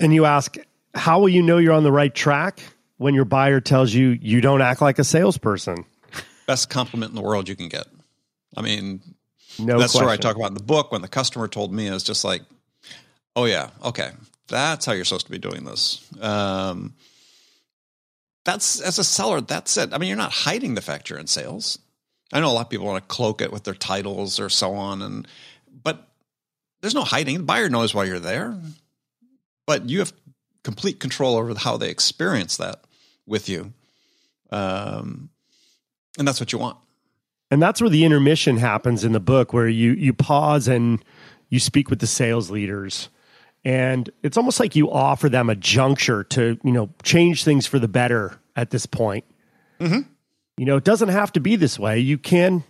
And you ask, how will you know you're on the right track when your buyer tells you you don't act like a salesperson? Best compliment in the world you can get. I mean, No that's question. where I talk about in the book when the customer told me, it's just like, oh, yeah, okay, that's how you're supposed to be doing this. Um, that's as a seller, that's it. I mean, you're not hiding the fact you're in sales. I know a lot of people want to cloak it with their titles or so on, and but there's no hiding. The buyer knows why you're there, but you have complete control over how they experience that with you, um, and that's what you want. And that's where the intermission happens in the book, where you you pause and you speak with the sales leaders, and it's almost like you offer them a juncture to you know change things for the better at this point. Mhm. You know, it doesn't have to be this way. You can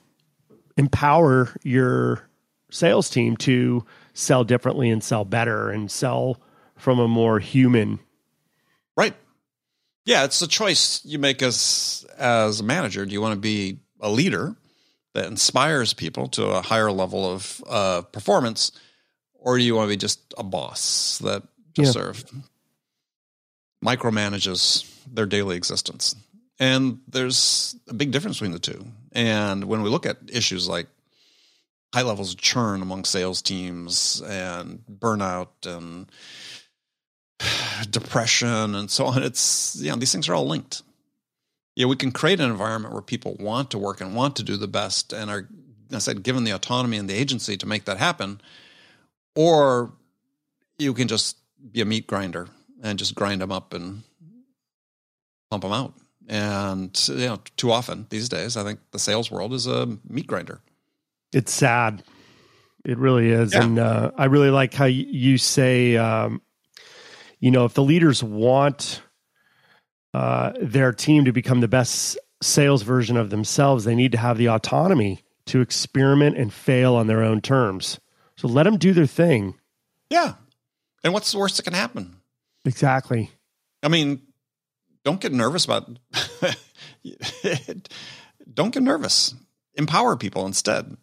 empower your sales team to sell differently and sell better and sell from a more human. Right. Yeah, it's a choice you make as as a manager. Do you want to be a leader that inspires people to a higher level of uh, performance, or do you want to be just a boss that just Yeah. sort of micromanages their daily existence? And there's a big difference between the two. And when we look at issues like high levels of churn among sales teams and burnout and depression and so on. It's you know these things are all linked. Yeah, we can create an environment where people want to work and want to do the best and are, I said, given the autonomy and the agency to make that happen. Or you can just be a meat grinder and just grind them up and pump them out. And you know, too often these days, I think the sales world is a meat grinder. It's sad. It really is. Yeah. And uh, I really like how you say, um, you know, if the leaders want uh, their team to become the best sales version of themselves, they need to have the autonomy to experiment and fail on their own terms. So let them do their thing. Yeah. And what's the worst that can happen? Exactly. I mean, don't get nervous about don't get nervous. Empower people instead.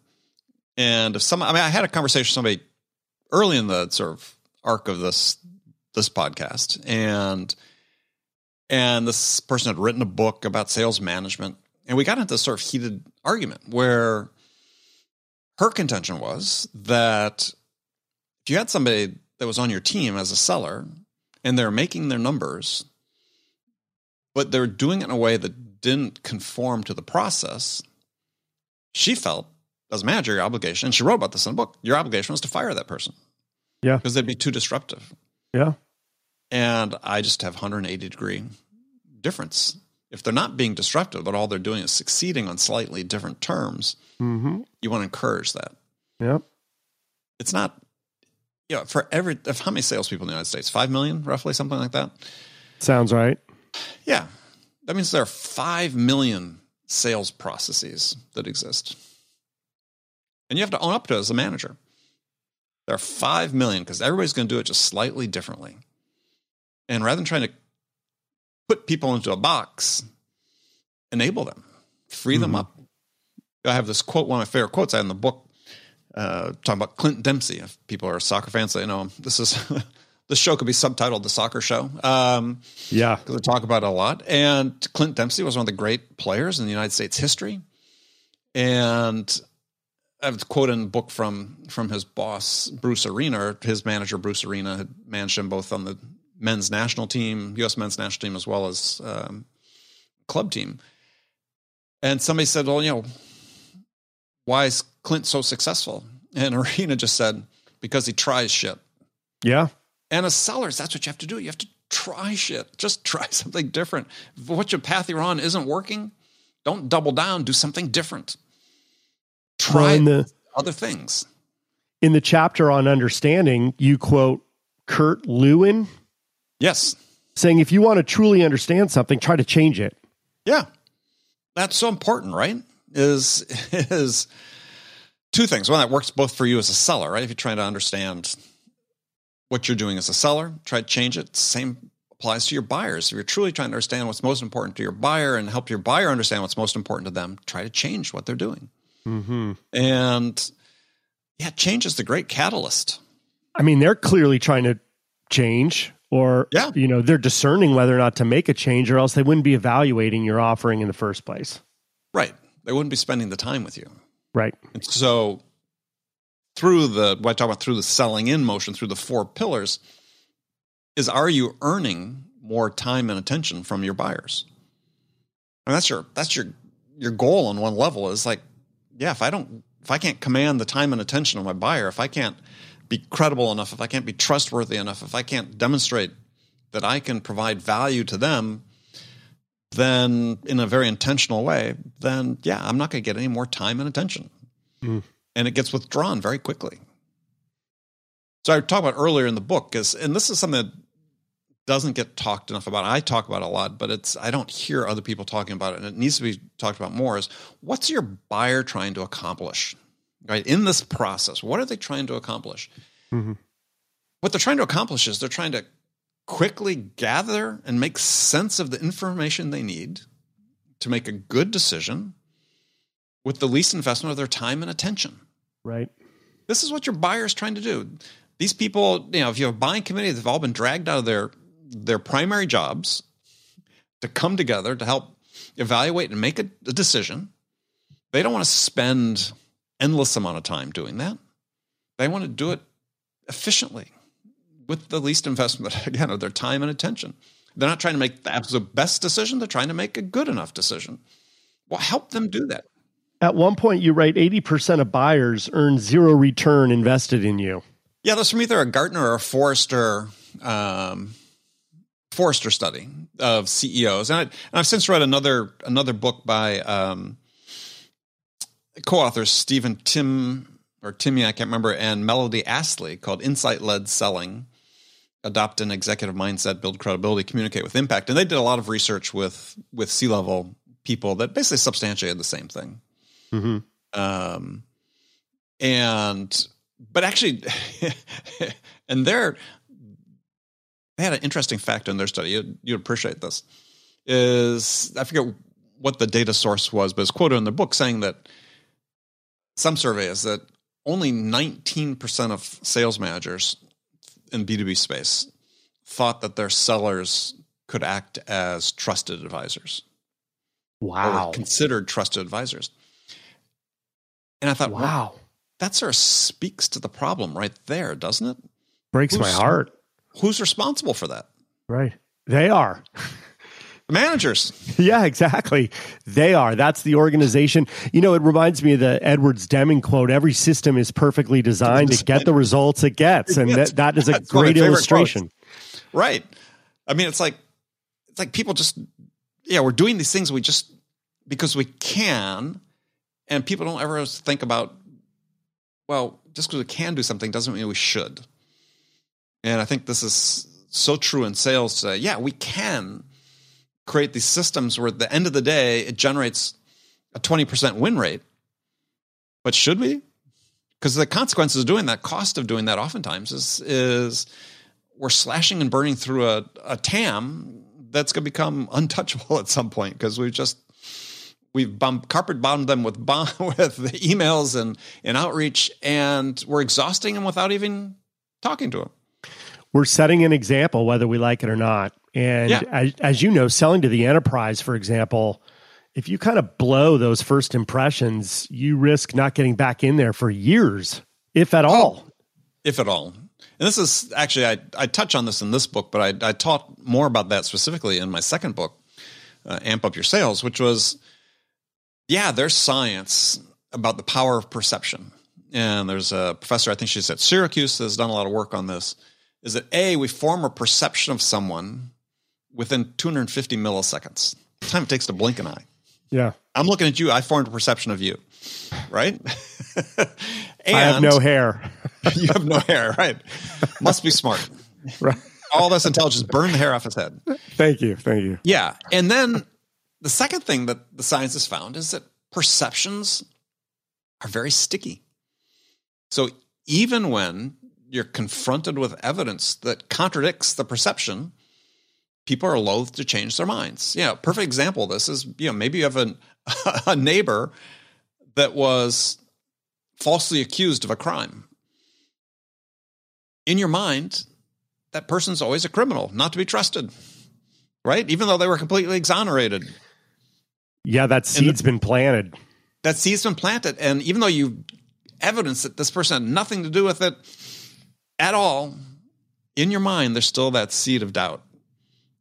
And if some I mean I had a conversation with somebody early in the sort of arc of this this podcast and and this person had written a book about sales management and we got into this sort of heated argument where her contention was that if you had somebody that was on your team as a seller and they're making their numbers, but they're doing it in a way that didn't conform to the process, she felt as a manager, your obligation, and she wrote about this in the book, your obligation was to fire that person. Yeah. Because they'd be too disruptive. Yeah. And I just have 180 degree difference. If they're not being disruptive, but all they're doing is succeeding on slightly different terms, Mm-hmm. you want to encourage that. Yep. It's not, you know, for every, if how many salespeople in the United States? Five million, roughly, something like that. Sounds right. Yeah. That means there are 5 million sales processes that exist. And you have to own up to it as a manager. There are 5 million because everybody's going to do it just slightly differently. And rather than trying to put people into a box, enable them, free them Mhm. up. I have this quote, one of my favorite quotes I had in the book. uh, talking about Clint Dempsey. If people are soccer fans, they know him. This is this show could be subtitled "The Soccer Show." Um, yeah, because we talk about it a lot. And Clint Dempsey was one of the great players in the United States history. And I've quoted a book from from his boss Bruce Arena, his manager Bruce Arena had managed him both on the men's national team, U.S. men's national team, as well as um, club team. And somebody said, "Well, you know, why is Clint so successful?" And Arena just said, "Because he tries shit." Yeah. And as sellers, that's what you have to do. You have to try shit. Just try something different. If what your path you're on isn't working, don't double down. Do something different. Try well, the, other things. In the chapter on understanding, you quote Kurt Lewin. Yes. Saying if you want to truly understand something, try to change it. Yeah. That's so important, right? Is is two things. One that works both for you as a seller, right? If you're trying to understand what you're doing as a seller, try to change it. Same applies to your buyers. If you're truly trying to understand what's most important to your buyer and help your buyer understand what's most important to them, try to change what they're doing. Mm-hmm. And yeah, change is the great catalyst. I mean, they're clearly trying to change, or yeah. you know, they're discerning whether or not to make a change, or else they wouldn't be evaluating your offering in the first place. Right. They wouldn't be spending the time with you. Right. And so through the what I talk about through the selling in motion, through the four pillars, is are you earning more time and attention from your buyers? And that's your that's your your goal on one level is like yeah, if I don't, if I can't command the time and attention of my buyer, if I can't be credible enough, if I can't be trustworthy enough, if I can't demonstrate that I can provide value to them, then in a very intentional way, then yeah, I'm not going to get any more time and attention. Mm. And it gets withdrawn very quickly. So I talked about earlier in the book is, and this is something that doesn't get talked enough about. I talk about a lot, but it's I don't hear other people talking about it, and it needs to be talked about more. Is what's your buyer trying to accomplish, right? In this process, what are they trying to accomplish? Mm-hmm. What they're trying to accomplish is they're trying to quickly gather and make sense of the information they need to make a good decision with the least investment of their time and attention. Right. This is what your buyer is trying to do. These people, you know, if you have a buying committee, they've all been dragged out of their their primary jobs to come together to help evaluate and make a, a decision. They don't want to spend endless amount of time doing that. They want to do it efficiently with the least investment again of their time and attention. They're not trying to make the absolute best decision, they're trying to make a good enough decision. Well, help them do that. At one point you write 80% of buyers earn zero return invested in you. Yeah, that's from either a Gartner or a Forrester um, Forrester study of CEOs, and, I, have since read another another book by um, co-authors Stephen Tim or Timmy, I can't remember, and Melody Astley called "Insight Led Selling: Adopt an Executive Mindset, Build Credibility, Communicate with Impact." And they did a lot of research with with C level people that basically substantiated the same thing. Mm-hmm. Um, and but actually, and they're they had an interesting fact in their study. You'd, you'd appreciate this. Is I forget what the data source was, but it's quoted in the book saying that some surveys that only 19% of sales managers in B2B space thought that their sellers could act as trusted advisors. Wow. considered trusted advisors. And I thought, wow, that sort of speaks to the problem right there, doesn't it? Breaks Who's, my heart who's responsible for that? Right. They are. The managers. Yeah, exactly. They are. That's the organization. You know, it reminds me of the Edwards Deming quote every system is perfectly designed to get the results it gets. And that, that is a great illustration. Quotes. Right. I mean, it's like, it's like people just, yeah, we're doing these things we just, because we can. And people don't ever think about, well, just because we can do something doesn't mean we should. And I think this is so true in sales today. Yeah, we can create these systems where at the end of the day, it generates a 20% win rate. But should we? Because the consequences of doing that, cost of doing that oftentimes is, is we're slashing and burning through a, a TAM that's going to become untouchable at some point because we've just we've bomb, carpet bombed them with bomb, with the emails and and outreach, and we're exhausting them without even talking to them. We're setting an example, whether we like it or not. And Yeah. as, as you know, selling to the enterprise, for example, if you kind of blow those first impressions, you risk not getting back in there for years, if at all. if at all. And this is actually I, I touch on this in this book, but I, I taught more about that specifically in my second book, uh, Amp Up Your Sales, which was, yeah, there's science about the power of perception. And there's a professor, I think she's at Syracuse, that has done a lot of work on this. Is that A, we form a perception of someone within 250 milliseconds. The time it takes to blink an eye. Yeah. I'm looking at you, I formed a perception of you, right? and I have no hair. you have no hair, right? Must be smart. right. All this intelligence, burn the hair off his head. Thank you. Thank you. Yeah. And then the second thing that the science has found is that perceptions are very sticky. So even when you're confronted with evidence that contradicts the perception, people are loath to change their minds. Yeah, perfect example of this is, you know, maybe you have an, a neighbor that was falsely accused of a crime. In your mind, that person's always a criminal, not to be trusted, right? Even though they were completely exonerated. Yeah, that seed's been planted. That seed's been planted. And even though you have evidence that this person had nothing to do with it at all, in your mind, there's still that seed of doubt.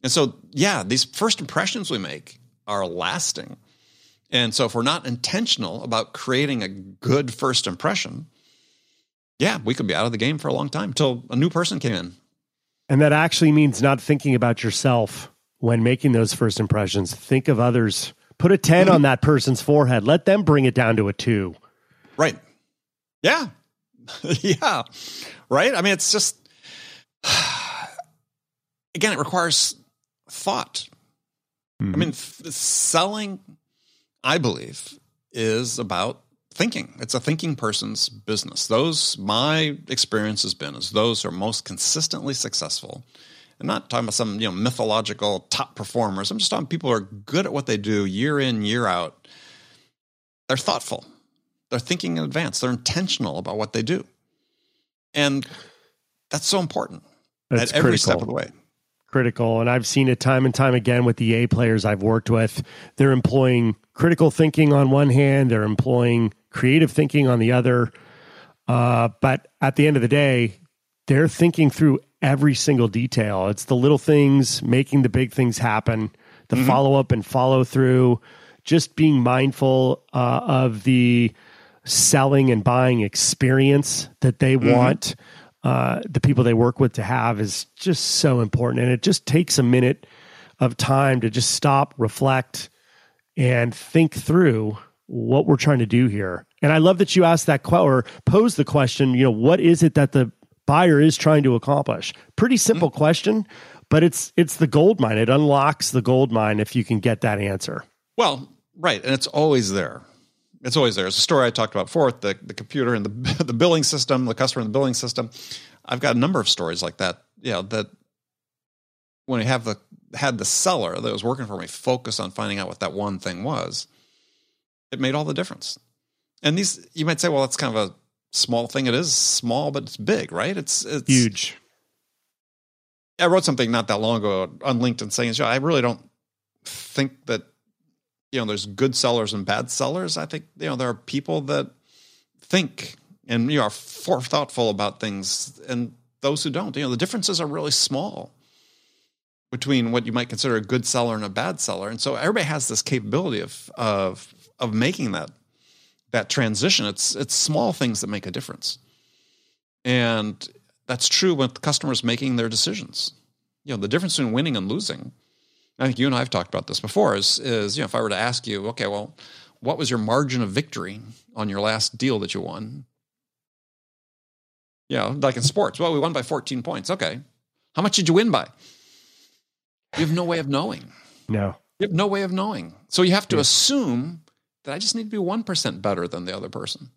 And so, yeah, these first impressions we make are lasting. And so, if we're not intentional about creating a good first impression, yeah, we could be out of the game for a long time until a new person came in. And that actually means not thinking about yourself when making those first impressions. Think of others. Put a 10 on that person's forehead. Let them bring it down to a two. Right. Yeah. yeah. Right. I mean, it's just, again, it requires thought. I hmm. mean, f- selling, I believe, is about thinking. It's a thinking person's business. Those, my experience has been, is those who are most consistently successful. I'm not talking about some you know mythological top performers. I'm just talking people who are good at what they do year in, year out. They're thoughtful. They're thinking in advance. They're intentional about what they do. And that's so important That's at every critical. step of the way. critical. And I've seen it time and time again with the A players I've worked with. They're employing critical thinking on one hand, they're employing creative thinking on the other. Uh, but at the end of the day, they're thinking through every single detail. It's the little things making the big things happen, the follow up and follow through, just being mindful uh, of the selling and buying experience that they want uh, the people they work with to have is just so important. And it just takes a minute of time to just stop, reflect, and think through what we're trying to do here. And I love that you asked that que- or pose the question, you know, what is it that the buyer is trying to accomplish? Pretty mm-hmm. simple question, but it's it's the gold mine. It unlocks the gold mine if you can get that answer. Well, right, and it's always there. It's always there. It's a story I talked about before. The the computer and the the billing system, the customer and the billing system. I've got a number of stories like that. You know that when I have the had the seller that was working for me focus on finding out what that one thing was, it made all the difference. And these, you might say, well, that's kind of a small thing. It is small, but it's big, right? It's it's Huge. I wrote something not that long ago on LinkedIn saying, "I really don't think that you know there's good sellers and bad sellers. I think you know there are people that think and you know, are thoughtful about things, and those who don't. You know, the differences are really small between what you might consider a good seller and a bad seller, and so everybody has this capability of of of making that that transition. It's it's small things that make a difference, and that's true with customers making their decisions. You know, the difference between winning and losing. I think you and I have talked about this before. Is is you know, if I were to ask you, okay, well, what was your margin of victory on your last deal that you won? You know, like in sports, well, we won by 14 points. Okay, how much did you win by? You have no way of knowing. No. You have no way of knowing. So you have to assume that I just need to be 1% better than the other person.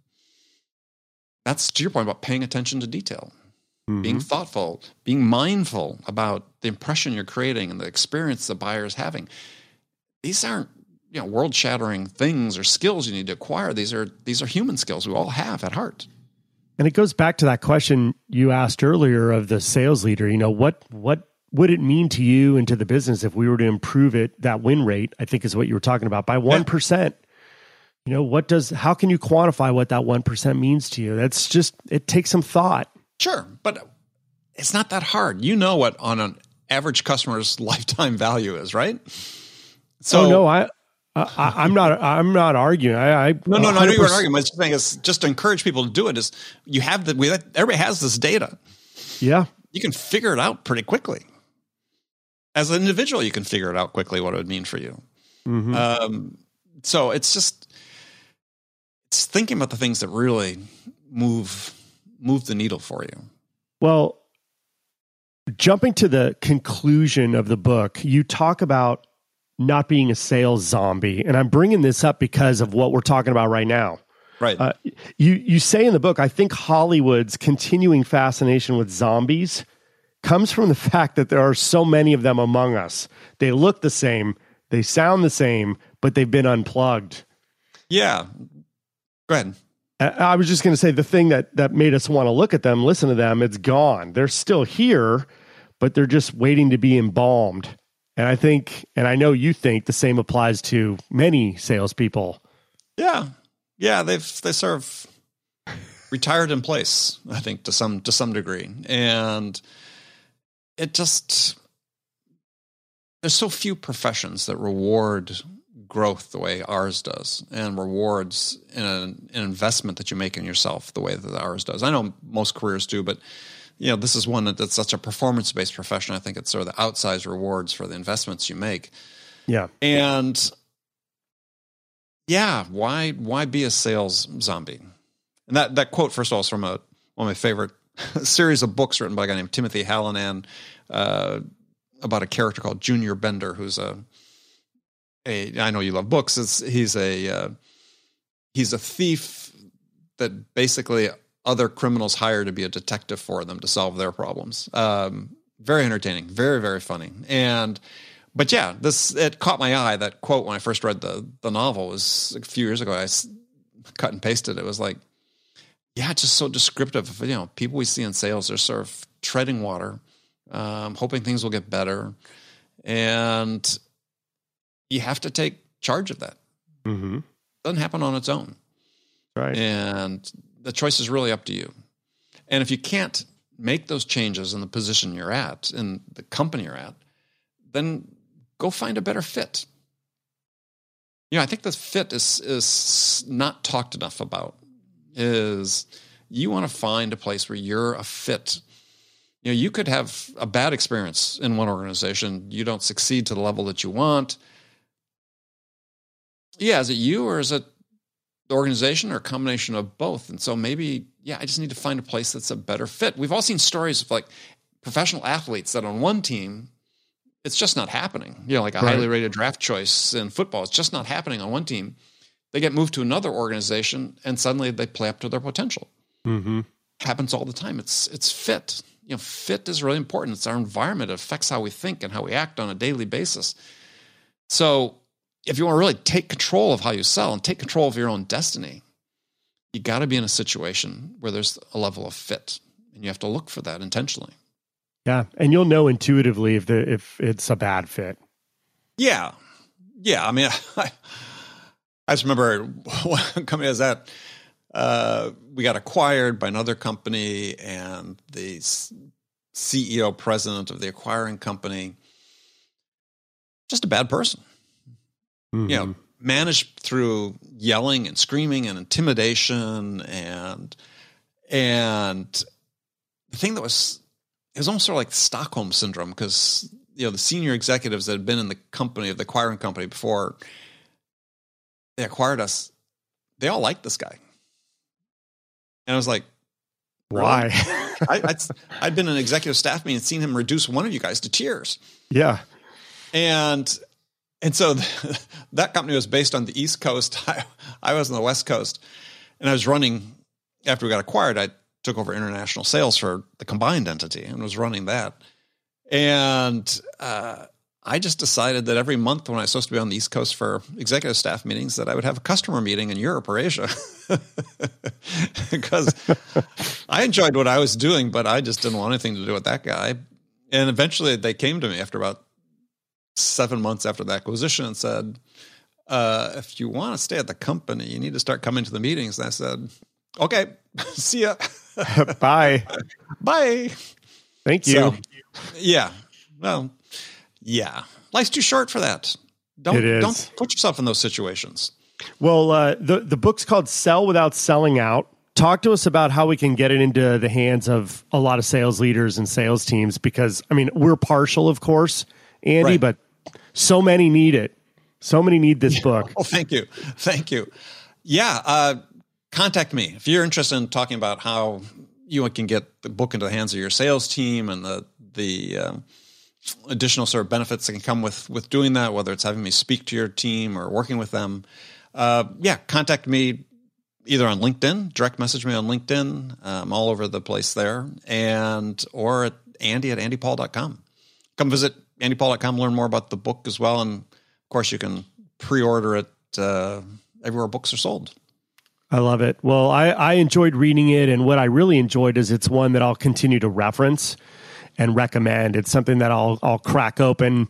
That's to your point about paying attention to detail being mm-hmm. thoughtful, being mindful about the impression you're creating and the experience the buyer is having. These aren't you know world shattering things or skills you need to acquire. These are these are human skills we all have at heart. And it goes back to that question you asked earlier of the sales leader. You know what what would it mean to you and to the business if we were to improve it that win rate? I think is what you were talking about by one yeah. You know what does how can you quantify what that one percent means to you? That's just it takes some thought. Sure, but it's not that hard. You know what on an average customer's lifetime value is, right? So oh, no, I I, am not. I'm not arguing. I, I no, no, no. I know you weren't arguing. My thing is just to encourage people to do it. Is you have the we everybody has this data. Yeah, you can figure it out pretty quickly. As an individual, you can figure it out quickly what it would mean for you. Mm-hmm. Um, so it's just it's thinking about the things that really move move the needle for you. Well, jumping to the conclusion of the book, you talk about not being a sales zombie. And I'm bringing this up because of what we're talking about right now. Right. Uh, you you say in the book, I think Hollywood's continuing fascination with zombies comes from the fact that there are so many of them among us. They look the same, they sound the same, but they've been unplugged. Yeah. Go ahead. Uh, I was just going to say the thing that that made us want to look at them, listen to them, it's gone. They're still here, but they're just waiting to be embalmed. And I think, and I know you think the same applies to many salespeople. Yeah, yeah, they've they sort of retired in place. I think to some to some degree, and it just there's so few professions that reward growth the way ours does and rewards in an, an investment that you make in yourself the way that ours does. I know most careers do, but you know, this is one that, that's such a performance based profession. I think it's sort of the outsized rewards for the investments you make. Yeah. And yeah, why why be a sales zombie? And that that quote, first of all, is from a one of my favorite series of books written by a guy named Timothy Hallinan uh, about a character called Junior Bender, who's a a I know you love books. It's, he's a uh, he's a thief that basically other criminals hire to be a detective for them to solve their problems. Um, very entertaining, very very funny, and but yeah, this it caught my eye. That quote when I first read the the novel was a few years ago. I cut and pasted. It was like, yeah, just so descriptive of you know people we see in sales. They're sort of treading water, um, hoping things will get better, and you have to take charge of that. Mm-hmm. It doesn't happen on its own, right? And the choice is really up to you. And if you can't make those changes in the position you're at, in the company you're at, then go find a better fit. You know, I think the fit is is not talked enough about. Is you want to find a place where you're a fit. You know, you could have a bad experience in one organization. You don't succeed to the level that you want. Yeah, is it you or is it the organization or a combination of both. And so maybe, yeah, I just need to find a place that's a better fit. We've all seen stories of like professional athletes that on one team, it's just not happening. You know, like a right. highly rated draft choice in football, it's just not happening on one team. They get moved to another organization and suddenly they play up to their potential. Mm-hmm. Happens all the time. It's it's fit. You know, fit is really important. It's our environment. It affects how we think and how we act on a daily basis. So if you want to really take control of how you sell and take control of your own destiny, you got to be in a situation where there's a level of fit, and you have to look for that intentionally. Yeah, and you'll know intuitively if the if it's a bad fit. Yeah, yeah. I mean, I, I just remember one company I was at. Uh, we got acquired by another company, and the CEO, president of the acquiring company, just a bad person mm-hmm. you know, mm-hmm. managed through yelling and screaming and intimidation and and the thing that was it was almost sort of like Stockholm syndrome because you know the senior executives that had been in the company of the acquiring company before they acquired us, they all liked this guy, and I was like, why? I, I'd, I'd been in an executive staff meeting and seen him reduce one of you guys to tears. Yeah, and and so the, that company was based on the East Coast. I, I was on the West Coast, and I was running after we got acquired. I took over international sales for the combined entity and was running that. And uh, I just decided that every month when I was supposed to be on the East Coast for executive staff meetings, that I would have a customer meeting in Europe or Asia. because I enjoyed what I was doing, but I just didn't want anything to do with that guy. And eventually they came to me after about seven months after the acquisition and said, uh, if you want to stay at the company, you need to start coming to the meetings. And I said, okay, see ya. Bye. Bye. Thank you. So, yeah. Well, yeah. Life's too short for that. Don't It is. don't put yourself in those situations. Well, uh, the the book's called "Sell Without Selling Out." Talk to us about how we can get it into the hands of a lot of sales leaders and sales teams. Because I mean, we're partial, of course, Andy, Right. but so many need it. So many need this book. Oh, thank you. Thank you. Yeah. Uh, contact me if you're interested in talking about how you can get the book into the hands of your sales team and the, the, um, additional sort of benefits that can come with, with doing that, whether it's having me speak to your team or working with them. Uh, yeah. Contact me either on LinkedIn, direct message me on LinkedIn. I'm all over the place there and, or at Andy at andypaul.com. Come visit andypaul.com, learn more about the book as well. And of course you can pre-order it, uh, everywhere books are sold. I love it. Well, I, I enjoyed reading it, and what I really enjoyed is it's one that I'll continue to reference and recommend. It's something that I'll I'll crack open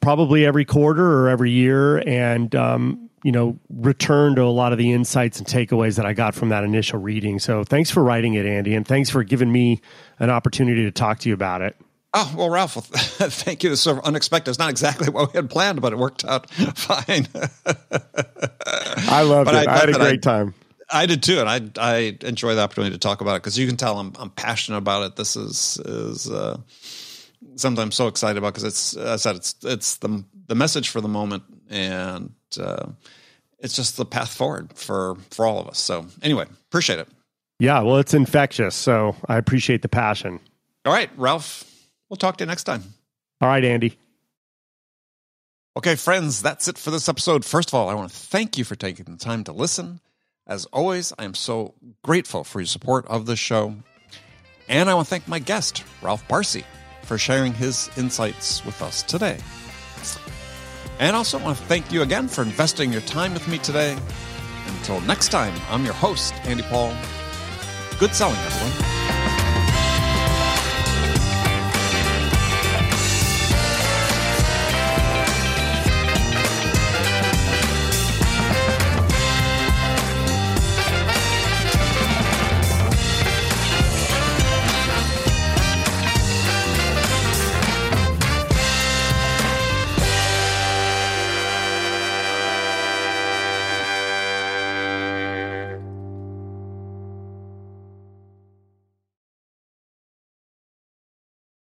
probably every quarter or every year, and um, you know return to a lot of the insights and takeaways that I got from that initial reading. So thanks for writing it, Andy, and thanks for giving me an opportunity to talk to you about it. Oh, well, Ralph, thank you. Is sort of unexpected. It's not exactly what we had planned, but it worked out fine. I loved But it. I I, had a great time. I did too, and I I enjoy the opportunity to talk about it because you can tell I'm I'm passionate about it. This is is uh, something I'm so excited about because it's as I said it's it's the the message for the moment, and uh, it's just the path forward for for all of us. So anyway, appreciate it. Yeah, well, it's infectious, so I appreciate the passion. All right, Ralph, we'll talk to you next time. All right, Andy. Okay, friends, that's it for this episode. First of all, I want to thank you for taking the time to listen. As always, I am so grateful for your support of the show. And I want to thank my guest, Ralph Barsi, for sharing his insights with us today. And also want to thank you again for investing your time with me today. Until next time, I'm your host, Andy Paul. Good selling, everyone.